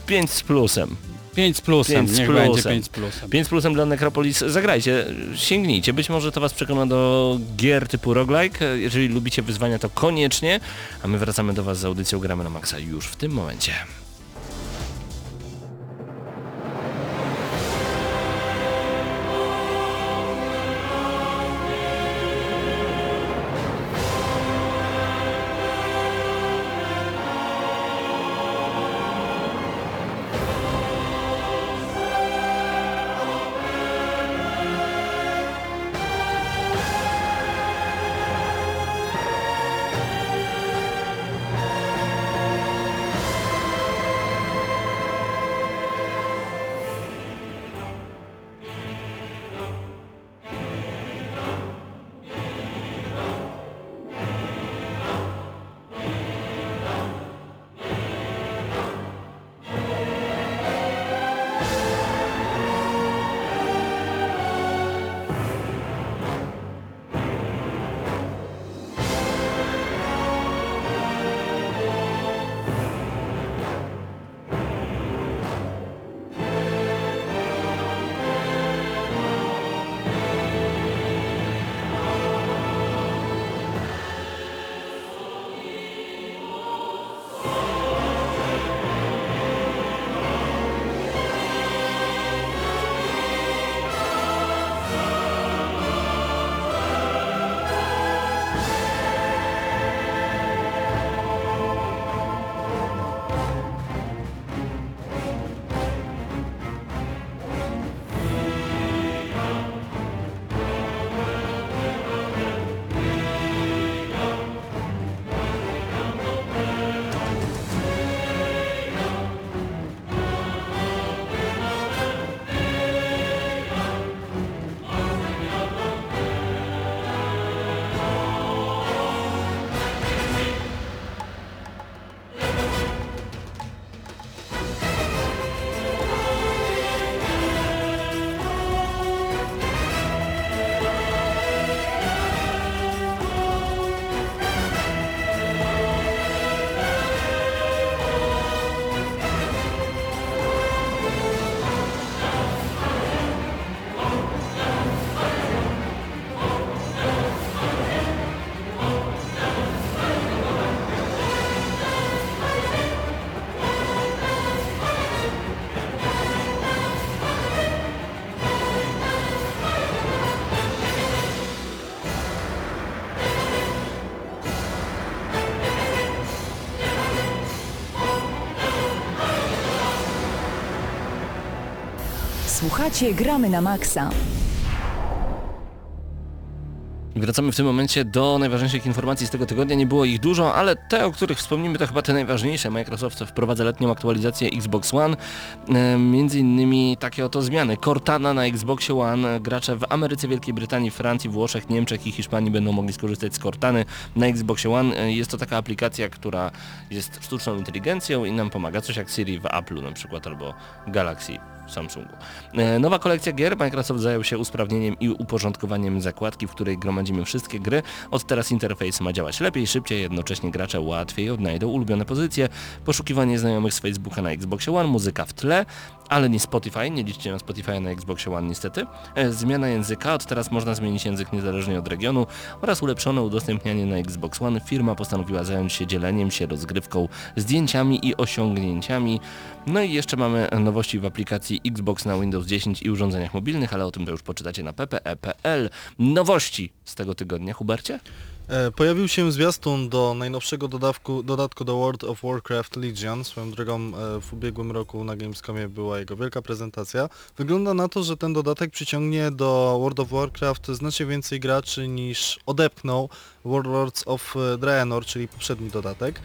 S2: 5 z plusem.
S6: 5 z plusem,
S2: Pięć z
S6: niech
S2: plusem.
S6: będzie 5 z plusem.
S2: 5 z plusem dla Necropolis. Zagrajcie, sięgnijcie. Być może to Was przekona do gier typu roguelike. Jeżeli lubicie wyzwania, to koniecznie. A my wracamy do Was z audycją Gramy na Maxa już w tym momencie.
S1: Słuchacie Gramy na Maxa.
S2: Wracamy w tym momencie do najważniejszych informacji z tego tygodnia. Nie było ich dużo, ale te, o których wspomnimy, to chyba te najważniejsze. Microsoft wprowadza letnią aktualizację Xbox One. E, między innymi takie oto zmiany. Cortana na Xboxie One. Gracze w Ameryce, Wielkiej Brytanii, Francji, Włoszech, Niemczech i Hiszpanii będą mogli skorzystać z Cortany na Xboxie One. E, Jest to taka aplikacja, która jest sztuczną inteligencją i nam pomaga. Coś jak Siri w Apple'u na przykład albo Galaxy Samsungu. E, Nowa kolekcja gier. Microsoft zajął się usprawnieniem i uporządkowaniem zakładki, w której gromadzimy wszystkie gry. Od teraz interfejs ma działać lepiej, szybciej, jednocześnie gracze łatwiej odnajdą ulubione pozycje, poszukiwanie znajomych z Facebooka na Xboxie One, muzyka w tle, ale nie Spotify, nie liczcie na Spotify na Xboxie One niestety. E, Zmiana języka, od teraz można zmienić język niezależnie od regionu oraz ulepszone udostępnianie na Xbox One. Firma postanowiła zająć się dzieleniem się rozgrywką, zdjęciami i osiągnięciami. No i jeszcze mamy nowości w aplikacji Xbox na Windows 10 i urządzeniach mobilnych, ale o tym to już poczytacie na ppe.pl. Nowości z tego tygodnia, Hubercie?
S5: E, Pojawił się zwiastun do najnowszego dodatku, dodatku do World of Warcraft Legion. Swoją drogą e, w ubiegłym roku na Gamescomie była jego wielka prezentacja. Wygląda na to, że ten dodatek przyciągnie do World of Warcraft znacznie więcej graczy niż odepchnął Warlords of e, Draenor, czyli poprzedni dodatek.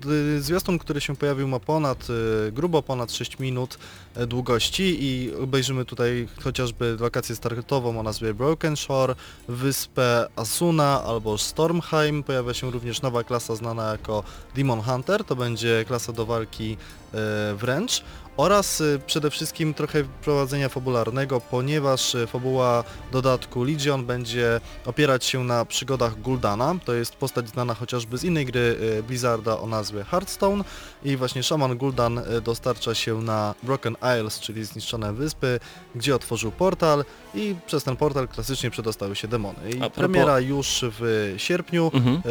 S5: D- Zwiastun, który się pojawił ma ponad, e, grubo ponad 6 minut e, długości i obejrzymy tutaj chociażby lokację startową o nazwie Broken Shore, wyspę Asuna albo Stormheim. Pojawia się również nowa klasa znana jako Demon Hunter, to będzie klasa do walki e, wręcz oraz e, przede wszystkim trochę prowadzenia fabularnego, ponieważ e, fabuła dodatku Legion będzie opierać się na przygodach Guldana. To jest postać znana chociażby z innej gry e, Blizzarda o nazwie Hearthstone i właśnie szaman Guldan dostarcza się na Broken Isles, czyli zniszczone wyspy, gdzie otworzył portal i przez ten portal klasycznie przedostały się demony. I
S2: propos-
S5: premiera już w sierpniu
S2: Mhm.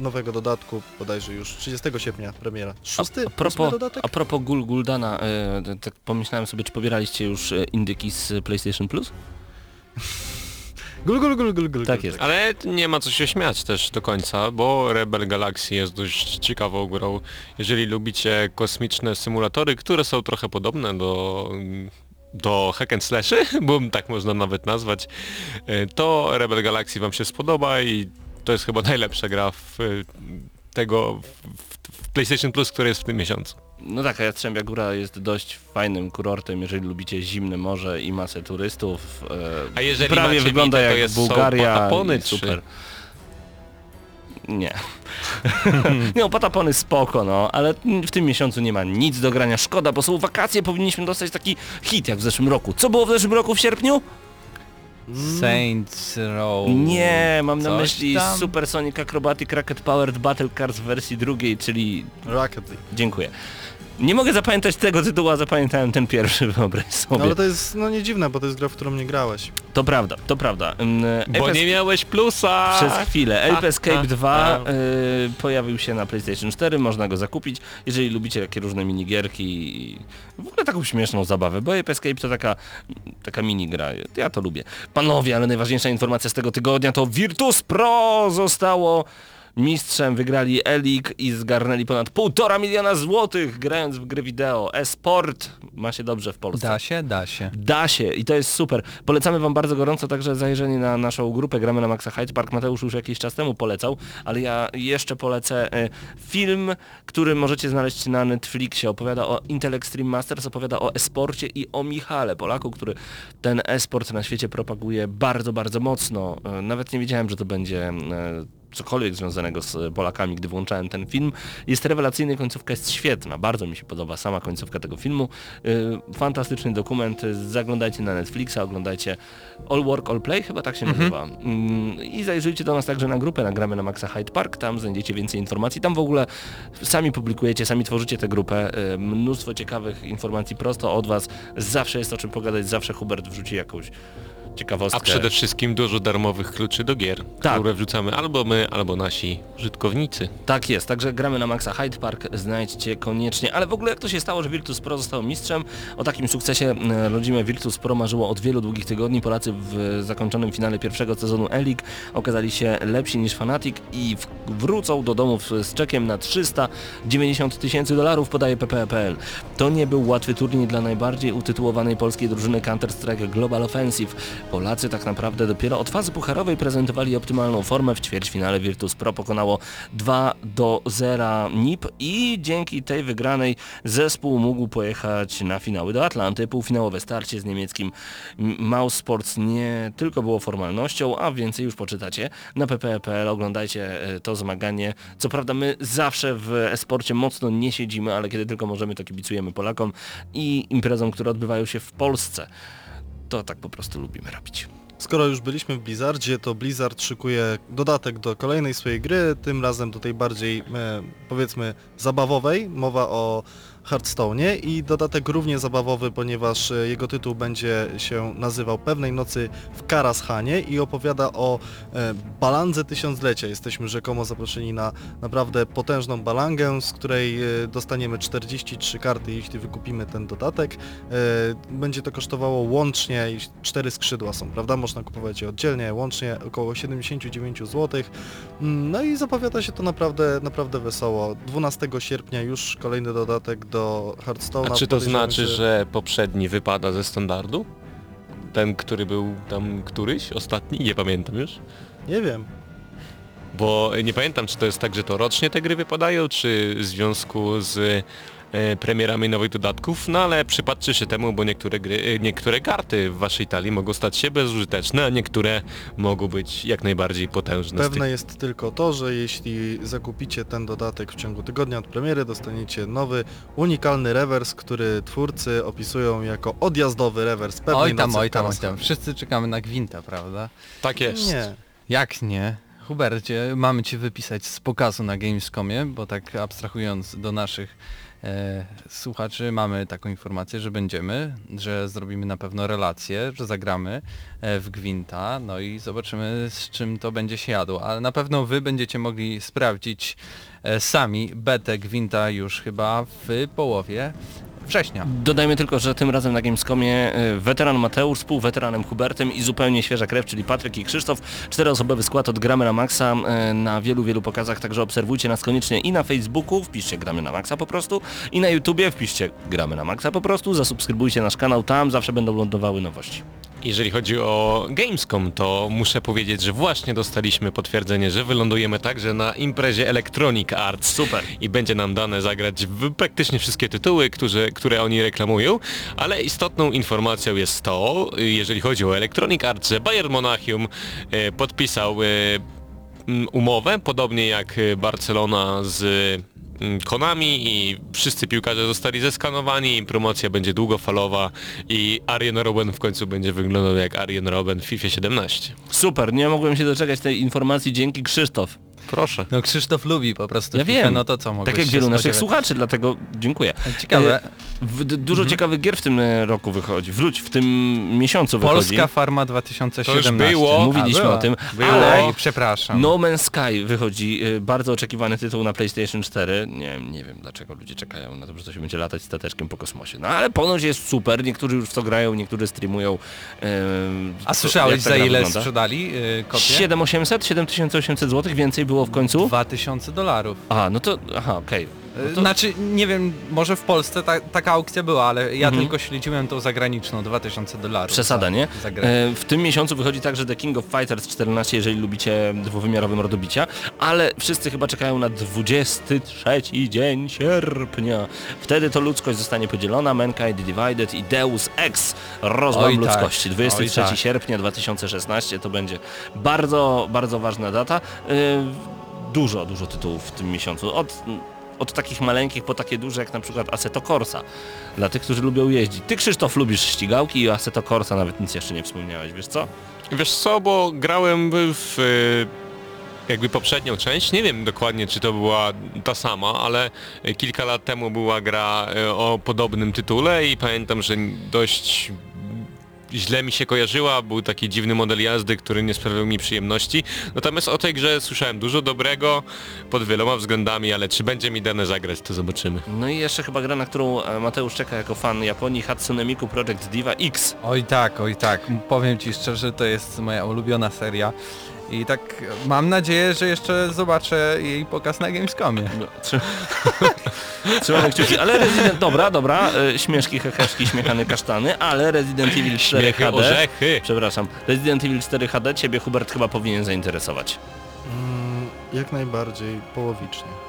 S5: nowego dodatku, bodajże już 30 sierpnia premiera. Szósty,
S2: A propos,
S5: dodatek?
S2: a propos Gul Guldana, e, tak pomyślałem sobie, czy pobieraliście już e, indyki z PlayStation Plus?
S5: Gul, gul, gul, gul, gul.
S2: Tak jest.
S4: Ale nie ma co się śmiać też do końca, bo Rebel Galaxy jest dość ciekawą grą. Jeżeli lubicie kosmiczne symulatory, które są trochę podobne do do hack and slashy, bo tak można nawet nazwać, e, to Rebel Galaxy wam się spodoba i to jest chyba najlepsza gra w e, tego w, w PlayStation Plus, który jest w tym miesiącu.
S2: No tak, a Jastrzębia Góra jest dość fajnym kurortem, jeżeli lubicie zimne morze i masę turystów. E,
S4: A jeżeli
S2: prawie wygląda jak Bułgaria
S4: patapony
S2: super. Nie. nie, no, patapony spoko, no, ale w tym miesiącu nie ma nic do grania. Szkoda, bo są wakacje, powinniśmy dostać taki hit jak w zeszłym roku. Co było w zeszłym roku w sierpniu?
S3: Saints Row.
S2: Nie, mam na
S3: Coś
S2: myśli
S3: tam?
S2: Supersonic Acrobatic Rocket Powered Battle Cars w wersji drugiej, czyli...
S5: Rocket League.
S2: Dziękuję. Nie mogę zapamiętać tego tytułu, a zapamiętałem ten pierwszy, wyobraź sobie.
S5: No, ale to jest no nie dziwne, bo to jest gra, w którą nie grałeś.
S2: To prawda, to prawda. Mm,
S4: Bo
S2: Ape
S4: nie miałeś plusa!
S2: Przez chwilę. Ape Escape
S4: a,
S2: 2
S4: a.
S2: y, pojawił się na PlayStation 4, można go zakupić, jeżeli lubicie takie różne minigierki i w ogóle taką śmieszną zabawę, bo Ape Escape to taka, taka minigra, ja to lubię. Panowie, ale najważniejsza informacja z tego tygodnia to Virtus Pro zostało mistrzem, wygrali Elik i zgarnęli ponad półtora miliona złotych grając w gry wideo. E-sport ma się dobrze w Polsce.
S3: Da się, da się.
S2: Da się i to jest super. Polecamy Wam bardzo gorąco także zajrzenie na naszą grupę Gramy na Maxa Hyde Park. Mateusz już jakiś czas temu polecał, ale ja jeszcze polecę e, film, który możecie znaleźć na Netflixie. Opowiada o Intel Extreme Masters, opowiada o esporcie i o Michale, Polaku, który ten esport na świecie propaguje bardzo, bardzo mocno. E, Nawet nie wiedziałem, że to będzie e, cokolwiek związanego z Polakami, gdy włączałem ten film. Jest rewelacyjny, końcówka jest świetna, bardzo mi się podoba sama końcówka tego filmu. Yy, fantastyczny dokument, zaglądajcie na Netflixa, oglądajcie All Work, All Play, chyba tak się nazywa. Yy, I zajrzyjcie do nas także na grupę, nagramy na Maxa Hyde Park, tam znajdziecie więcej informacji. Tam w ogóle sami publikujecie, sami tworzycie tę grupę, yy, mnóstwo ciekawych informacji prosto od Was. Zawsze jest o czym pogadać, zawsze Hubert wrzuci jakąś ciekawostkę.
S4: A przede wszystkim dużo darmowych kluczy do gier,
S2: Tak.
S4: które wrzucamy albo my, albo nasi użytkownicy.
S2: Tak jest, także gramy na Maxa Hyde Park, znajdźcie koniecznie. Ale w ogóle jak to się stało, że Virtus Pro został mistrzem? O takim sukcesie e, rodzime Virtus Pro marzyło od wielu długich tygodni. Polacy w zakończonym finale pierwszego sezonu E-League okazali się lepsi niż Fnatic i wrócą do domów z czekiem na 390 tysięcy dolarów, podaje PPPL. To nie był łatwy turniej dla najbardziej utytułowanej polskiej drużyny Counter-Strike Global Offensive. Polacy tak naprawdę dopiero od fazy pucharowej prezentowali optymalną formę. W ćwierćfinale Virtus Pro pokonało 2 do 0 NIP i dzięki tej wygranej zespół mógł pojechać na finały do Atlanty. Półfinałowe starcie z niemieckim M- Mouse Sports nie tylko było formalnością, a więcej już poczytacie na pp.pl. Oglądajcie e, to zmaganie. Co prawda my zawsze w esporcie mocno nie siedzimy, ale kiedy tylko możemy to kibicujemy Polakom i imprezom, które odbywają się w Polsce. To tak po prostu lubimy robić.
S5: Skoro już byliśmy w Blizzardzie, to Blizzard szykuje dodatek do kolejnej swojej gry, tym razem do tej bardziej, e, powiedzmy, zabawowej. Mowa o Hearthstone i dodatek równie zabawowy, ponieważ e, jego tytuł będzie się nazywał Pewnej Nocy w Karashanie i opowiada o e, balandze tysiąclecia. Jesteśmy rzekomo zaproszeni na naprawdę potężną balangę, z której e, dostaniemy 43 karty, jeśli wykupimy ten dodatek. Będzie to kosztowało łącznie, i cztery skrzydła są, prawda? Można kupować je oddzielnie, łącznie około 79 zł. Mm, No i zapowiada się to naprawdę, naprawdę wesoło. 12 sierpnia już kolejny dodatek do Hearthstone'a.
S4: A czy to znaczy, że poprzedni wypada ze standardu? Ten, który był tam któryś, ostatni? Nie pamiętam już.
S5: Nie wiem.
S4: Bo nie pamiętam, czy to jest tak, że to rocznie te gry wypadają, czy w związku z premierami nowych dodatków, no ale przypatrzcie się temu, bo niektóre, gry, e, niektóre karty w waszej talii mogą stać się bezużyteczne, a niektóre mogą być jak najbardziej potężne.
S5: Pewne jest tylko to, że jeśli zakupicie ten dodatek w ciągu tygodnia od premiery, dostaniecie nowy, unikalny rewers, który twórcy opisują jako odjazdowy rewers pewnej
S3: Oj tam, oj tam, oj tam. Wszyscy czekamy na gwinta, prawda?
S4: Tak jest.
S5: Nie.
S3: Jak nie? Hubercie, mamy Cię wypisać z pokazu na Gamescomie, bo tak abstrahując do naszych e, słuchaczy, mamy taką informację, że będziemy, że zrobimy na pewno relację, że zagramy e, w Gwinta, no i zobaczymy z czym to będzie się jadło, ale na pewno Wy będziecie mogli sprawdzić e, sami betę Gwinta już chyba w połowie września.
S2: Dodajmy tylko, że tym razem na Gamescomie e, weteran Mateusz, współweteranem Hubertem i zupełnie świeża krew, czyli Patryk i Krzysztof. Czteroosobowy skład od Gramy na Maxa e, na wielu, wielu pokazach, także obserwujcie nas koniecznie i na Facebooku, wpiszcie Gramy na Maxa po prostu i na YouTubie wpiszcie Gramy na Maxa po prostu, zasubskrybujcie nasz kanał, tam zawsze będą lądowały nowości.
S4: Jeżeli chodzi o Gamescom, to muszę powiedzieć, że właśnie dostaliśmy potwierdzenie, że wylądujemy także na imprezie Electronic Arts.
S2: Super.
S4: I będzie nam dane zagrać w praktycznie wszystkie tytuły, które, które oni reklamują, ale istotną informacją jest to, jeżeli chodzi o Electronic Arts, że Bayern Monachium e, podpisał e, umowę, podobnie jak e, Barcelona z Konami i wszyscy piłkarze zostali zeskanowani, promocja będzie długofalowa i Arjen Robben w końcu będzie wyglądał jak Arjen Robben w FIFA 17.
S2: Super, nie mogłem się doczekać tej informacji, dzięki Krzysztof.
S4: Proszę.
S3: No Krzysztof lubi po prostu
S2: Ja
S3: FIFA,
S2: wiem.
S3: no to co mogę
S2: Tak jak wielu naszych słuchaczy, dlatego dziękuję.
S3: Ciekawe.
S2: E, w, dużo ciekawych gier w tym e, roku wychodzi, wróć, w tym miesiącu wychodzi.
S3: Polska Farma 2017.
S4: To już było.
S2: Mówiliśmy
S3: A,
S2: o tym,
S3: Było.
S2: ale
S3: i przepraszam.
S2: No Man's Sky wychodzi, y, bardzo oczekiwany tytuł na PlayStation 4. Nie, nie wiem dlaczego ludzie czekają na to, że to się będzie latać stateczkiem po kosmosie. No ale ponoć jest super, niektórzy już w to grają, niektórzy streamują.
S3: A słyszałeś za
S2: gra
S3: ile
S2: wygląda?
S3: sprzedali yy, kopię?
S2: 7800, 7800 zł, więcej było w końcu?
S3: 2000 dolarów.
S2: A, no to, aha, okej. No to-
S3: Znaczy, nie wiem, może w Polsce ta, taka aukcja była, ale ja
S2: Mhm.
S3: tylko śledziłem tą zagraniczną, 2000 dolarów.
S2: Przesada,
S3: za-
S2: nie?
S3: Za.
S2: E, W tym miesiącu wychodzi także The King of Fighters 14, jeżeli lubicie dwuwymiarowe mordobicia, ale wszyscy chyba czekają na 23 dzień sierpnia. Wtedy to ludzkość zostanie podzielona, Mankind Divided i Deus Ex, rozłam
S3: Oj tak,
S2: ludzkości. 23
S3: oj tak.
S2: sierpnia 2016 to będzie bardzo, bardzo ważna data. E, Dużo, dużo tytułów w tym miesiącu. Od od takich maleńkich po takie duże jak na przykład Assetto Corsa. Dla tych, którzy lubią jeździć. Ty Krzysztof lubisz ścigałki i Assetto Corsa nawet nic jeszcze nie wspomniałeś, wiesz co?
S4: Wiesz co, bo grałem w jakby poprzednią część, nie wiem dokładnie czy to była ta sama, ale kilka lat temu była gra e, o podobnym tytule i pamiętam, że dość źle mi się kojarzyła, był taki dziwny model jazdy, który nie sprawiał mi przyjemności. Natomiast o tej grze słyszałem dużo dobrego pod wieloma względami, ale czy będzie mi dane zagrać, to zobaczymy.
S2: No i jeszcze chyba gra, na którą e, Mateusz czeka jako fan Japonii, Hatsune Miku Project Diva X.
S3: Oj tak, oj tak. Powiem Ci szczerze, to jest moja ulubiona seria. I tak mam nadzieję, że jeszcze zobaczę jej pokaz na Gamescomie.
S2: No, trzy... Trzymamy kciuki, ale Resident... Dobra, dobra, e, śmieszki, heheszki, śmiechane kasztany, ale Resident Evil 4
S4: Śmiechy,
S2: HD...
S4: orzechy!
S2: Przepraszam, Resident Evil 4 HD ciebie Hubert chyba powinien zainteresować.
S5: Mm, jak najbardziej połowicznie.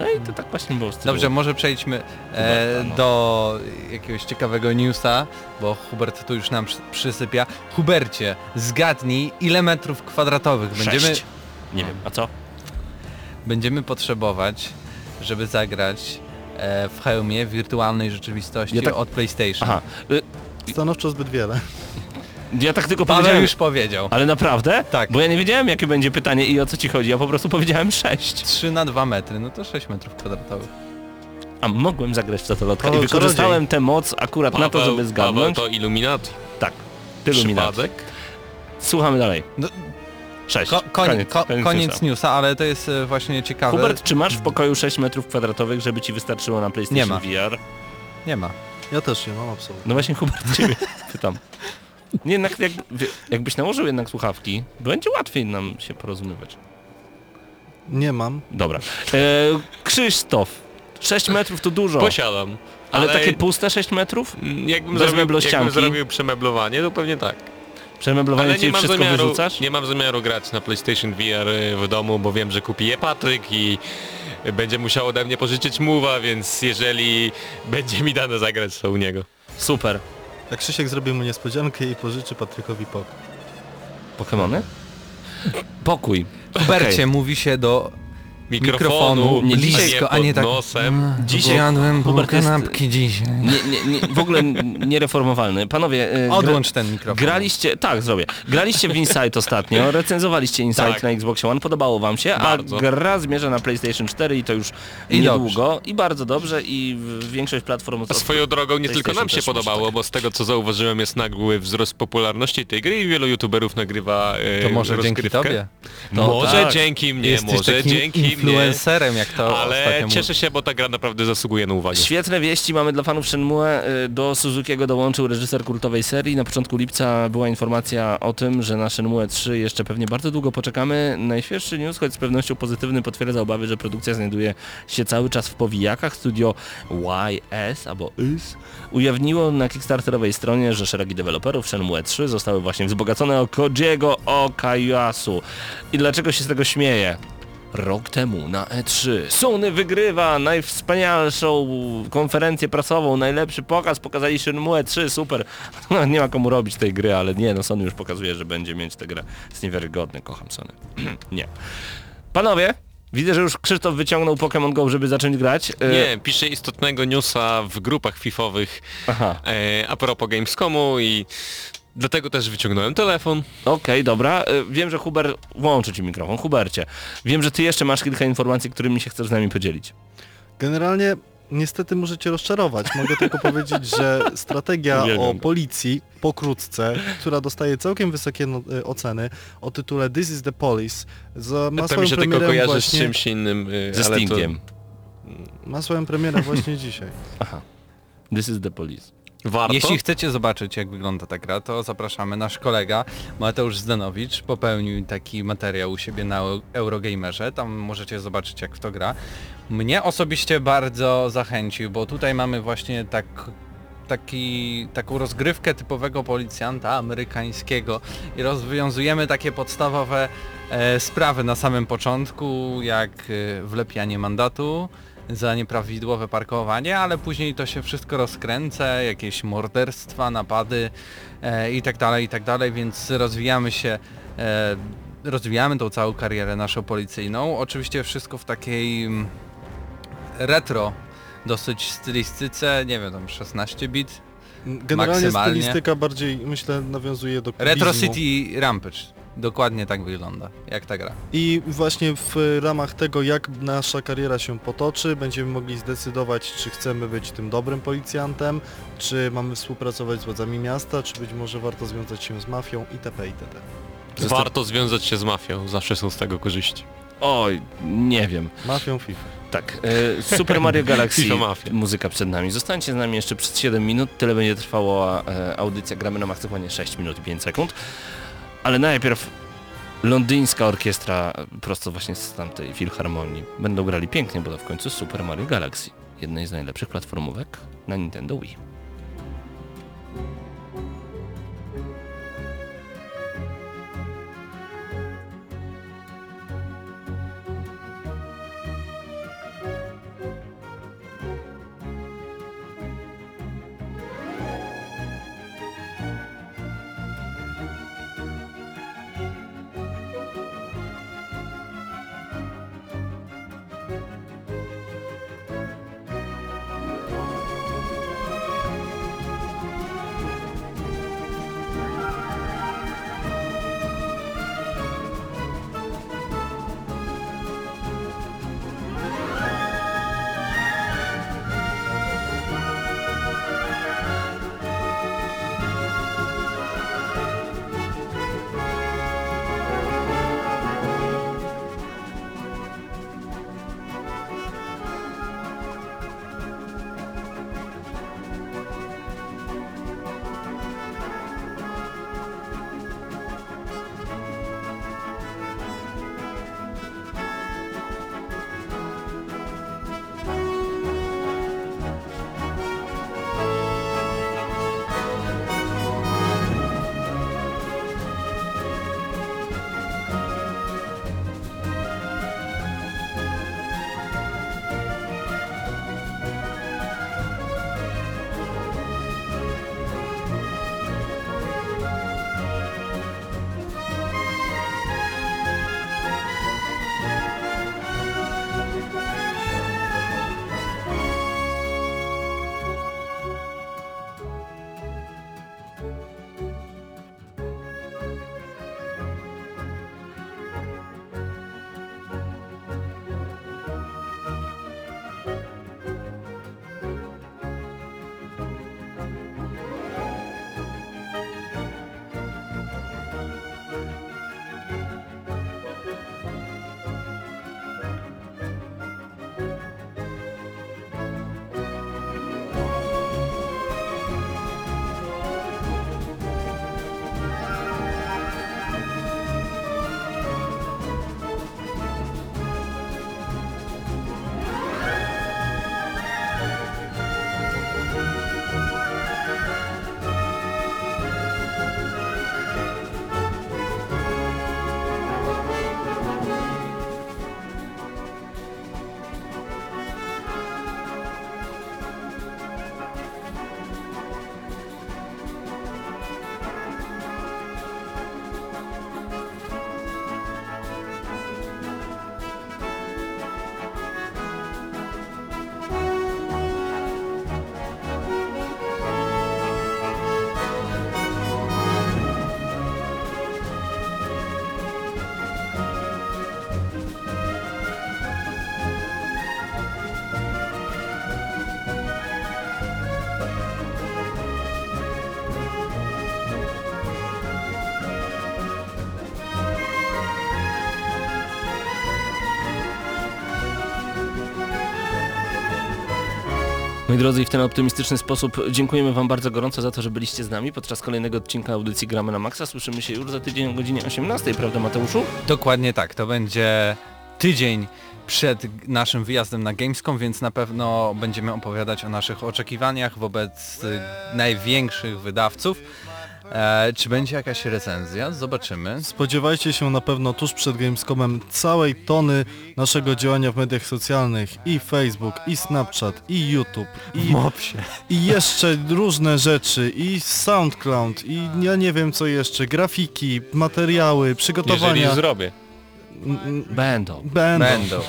S2: No i to tak właśnie było z tyłu.
S3: Dobrze, może przejdźmy e,
S2: no.
S3: do jakiegoś ciekawego newsa, bo Hubert tu już nam przy- przysypia. Hubercie, zgadnij ile metrów kwadratowych będziemy,
S2: Sześć. Nie wiem, a co?
S3: będziemy potrzebować, żeby zagrać e, w hełmie wirtualnej rzeczywistości
S2: Ja tak-
S3: od PlayStation.
S2: Aha, y,
S5: Stanowczo zbyt wiele.
S2: Ja tak tylko
S3: Paweł
S2: powiedziałem...
S3: już powiedział.
S2: Ale naprawdę?
S3: Tak.
S2: Bo ja nie wiedziałem jakie będzie pytanie i o co ci chodzi, ja po prostu powiedziałem 6.
S3: 3 na 2 metry, no to 6 metrów kwadratowych.
S2: A mogłem zagrać w Totolotka i
S5: Paweł
S2: wykorzystałem tę moc akurat na to, żeby zgadnąć.
S4: Paweł to Illuminati.
S2: Tak.
S4: Przypadek.
S2: Słuchamy dalej.
S3: No,
S2: Sześć.
S3: Ko koniec, ko
S2: koniec
S3: koniec
S2: newsa.
S3: newsa, ale to jest e, właśnie ciekawe.
S2: Hubert, czy masz w pokoju 6 metrów kwadratowych, żeby ci wystarczyło na PlayStation
S3: Nie ma.
S2: VR?
S3: Nie ma.
S5: Ja też nie mam absolutnie.
S2: No właśnie Hubert, ciebie pytam. Nie, jednak jak, jakbyś nałożył jednak słuchawki, będzie łatwiej nam się porozumiewać.
S5: Nie mam.
S2: Dobra. E, Krzysztof, 6 metrów to dużo,
S4: Posiadam.
S2: ale, takie puste 6 metrów?
S4: Mm, Jakbym
S2: bez
S4: zrobił, jakbym zrobił przemeblowanie, to pewnie tak.
S2: Przemeblowanie
S4: Ale
S2: ci
S4: nie mam,
S2: wszystko
S4: zamiaru,
S2: wyrzucasz?
S4: nie mam zamiaru grać na PlayStation VR w domu, bo wiem, że kupi je Patryk i będzie musiał ode mnie pożyczyć Move'a, więc jeżeli będzie mi dane zagrać, to u niego.
S2: Super.
S5: Jak Krzysiek zrobi mu niespodziankę i pożyczy Patrykowi pok.
S2: Pokemony? Pokój.
S3: Hubercie, mówi się do
S4: Mikrofonu,
S3: mikrofonu
S2: nie
S3: blisko, a nie
S4: pod
S3: tak.
S4: nosem.
S2: Dzisiaj
S3: Jadłem
S2: Hubert jest-
S3: kanapki dzisiaj.
S2: Nie, nie, nie, w ogóle niereformowalny. Panowie, e, gra-
S3: Odłącz ten mikrofon.
S2: Graliście, tak zrobię. Graliście w Insight ostatnio, recenzowaliście Insight
S4: Tak.
S2: na Xbox One, podobało wam się,
S4: Bardzo.
S2: a gra zmierza na PlayStation 4 i to już
S3: I
S2: niedługo i bardzo dobrze i w- większość platform...
S4: A Swoją drogą nie tylko nam się podobało,
S2: tak.
S4: bo z tego co zauważyłem jest nagły wzrost popularności tej gry i wielu youtuberów nagrywa e,
S3: To może dzięki
S4: rozgrywkę.
S3: tobie.
S2: No
S4: może
S2: tak.
S4: dzięki mnie,
S3: Jesteś
S4: może dzięki mnie.
S3: Influencerem, jak to
S4: Ale cieszę się, bo ta gra naprawdę zasługuje na uwagę.
S2: Świetne wieści mamy dla fanów Shenmue. Do Suzukiego dołączył reżyser kultowej serii. Na początku lipca była informacja o tym, że na Shenmue 3 jeszcze pewnie bardzo długo poczekamy. Najświeższy news, choć z pewnością pozytywny, potwierdza obawy, że produkcja znajduje się cały czas w powijakach. Studio YS albo YS ujawniło na kickstarterowej stronie, że szeregi deweloperów Shenmue 3 zostały właśnie wzbogacone o Kojiego Okayasu. I dlaczego się z tego śmieję? Rok temu na E3 Sony wygrywa najwspanialszą konferencję prasową, najlepszy pokaz, pokazali Shenmue 3, super. No, nie ma komu robić tej gry, ale nie, no Sony już pokazuje, że będzie mieć tę grę. Jest niewiarygodny, kocham Sony. nie. Panowie, widzę, że już Krzysztof wyciągnął Pokémon Go, żeby zacząć grać. E,
S4: Nie, piszę istotnego newsa w grupach fifowych
S2: Aha,
S4: e, a propos Gamescomu i dlatego też wyciągnąłem telefon.
S2: okej, dobra. E, Wiem, że Huber... Włączę ci mikrofon. Hubercie, wiem, że ty jeszcze masz kilka informacji, którymi się chcesz z nami podzielić.
S5: Generalnie niestety możecie rozczarować. Mogę tylko powiedzieć, że strategia
S4: Uwielbiam
S5: o policji pokrótce, która dostaje całkiem wysokie no, y, oceny o tytule This is the Police, za, ma
S4: to
S5: swoją
S4: mi się tylko
S5: premierę
S4: kojarzy
S5: właśnie,
S4: z czymś innym. e,
S2: Ze
S4: ale to-
S2: Stingiem.
S5: ma swoją premierę właśnie dzisiaj.
S2: Aha. This is the police.
S4: Warto?
S3: Jeśli chcecie zobaczyć jak wygląda ta gra, to zapraszamy. Nasz kolega Mateusz Zdanowicz popełnił taki materiał u siebie na Eu- Eurogamerze. Tam możecie zobaczyć jak w to gra. Mnie osobiście bardzo zachęcił, bo tutaj mamy właśnie tak taki, taką rozgrywkę typowego policjanta amerykańskiego i rozwiązujemy takie podstawowe e, sprawy na samym początku, jak e, wlepianie mandatu, za nieprawidłowe parkowanie, ale później to się wszystko rozkręca, jakieś morderstwa, napady e, i tak dalej, i tak dalej, więc rozwijamy się, e, rozwijamy tą całą karierę naszą policyjną. Oczywiście wszystko w takiej mm, retro dosyć stylistyce, nie wiem, tam 16 bit.
S5: Generalnie
S3: Maksymalnie.
S5: stylistyka bardziej, myślę, nawiązuje do
S3: Retro
S5: kubizmu.
S3: City Rampage. Dokładnie tak wygląda, jak ta gra.
S5: I właśnie w ramach tego, jak nasza kariera się potoczy, będziemy mogli zdecydować, czy chcemy być tym dobrym policjantem, czy mamy współpracować z władzami miasta, czy być może warto związać się z mafią itp. itd.
S4: Warto związać się z mafią, zawsze są z tego korzyści.
S2: Oj, nie wiem.
S5: Mafią FIFA.
S2: Tak, e, Super Mario Galaxy, muzyka przed nami. Zostańcie z nami jeszcze przez 7 minut, tyle będzie trwała e, audycja Gramy na Maksymonie 6 minut i 5 sekund. Ale najpierw londyńska orkiestra prosto właśnie z tamtej filharmonii. Będą grali pięknie, bo to w końcu Super Mario Galaxy. Jednej z najlepszych platformówek na Nintendo Wii. Moi drodzy, w ten optymistyczny sposób dziękujemy Wam bardzo gorąco za to, że byliście z nami podczas kolejnego odcinka audycji Gramy na Maxa. Słyszymy się już za tydzień o godzinie 18, prawda Mateuszu?
S3: Dokładnie tak, to będzie tydzień przed naszym wyjazdem na Gamescom, więc na pewno będziemy opowiadać o naszych oczekiwaniach wobec największych wydawców. E, czy będzie jakaś recenzja? Zobaczymy.
S5: Spodziewajcie się na pewno tuż przed Gamescomem całej tony naszego działania w mediach socjalnych i Facebook, i Snapchat, i YouTube, i, i jeszcze różne rzeczy, i SoundCloud, i ja nie wiem co jeszcze, grafiki, materiały,
S4: Jeżeli
S5: przygotowania.
S4: je zrobię.
S5: Mm,
S2: Będą.
S5: Będą.
S3: Będą.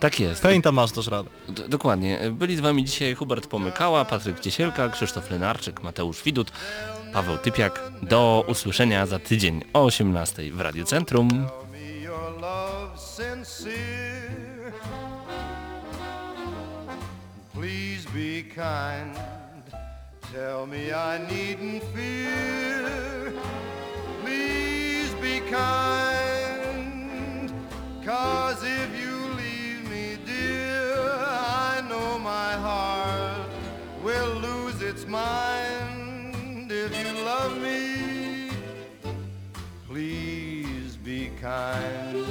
S2: Tak jest.
S5: Painta masz też radę.
S2: D- dokładnie. Byli z Wami dzisiaj Hubert Pomykała, Patryk Ciesielka, Krzysztof Lenarczyk, Mateusz Widut, Paweł Typiak. Do usłyszenia za tydzień o 18 w Radiu Centrum.
S7: Please be kind. Tell me I needn't fear. Please be kind. Kind.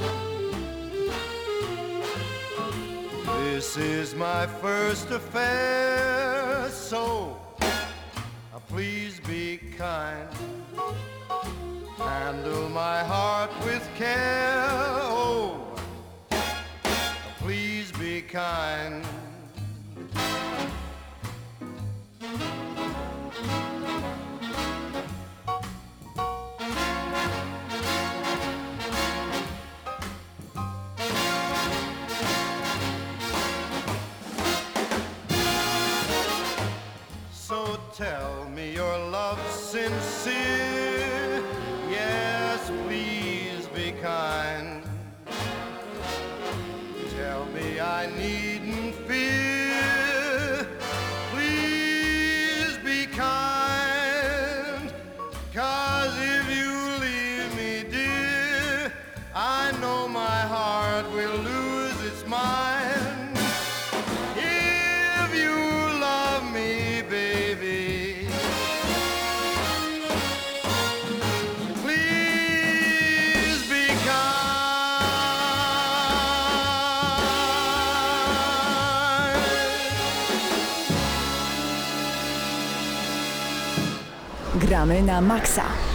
S7: This is my first affair, so uh, please be kind. Handle my heart with care, oh, please be kind. hotel
S1: Gramy na maksa.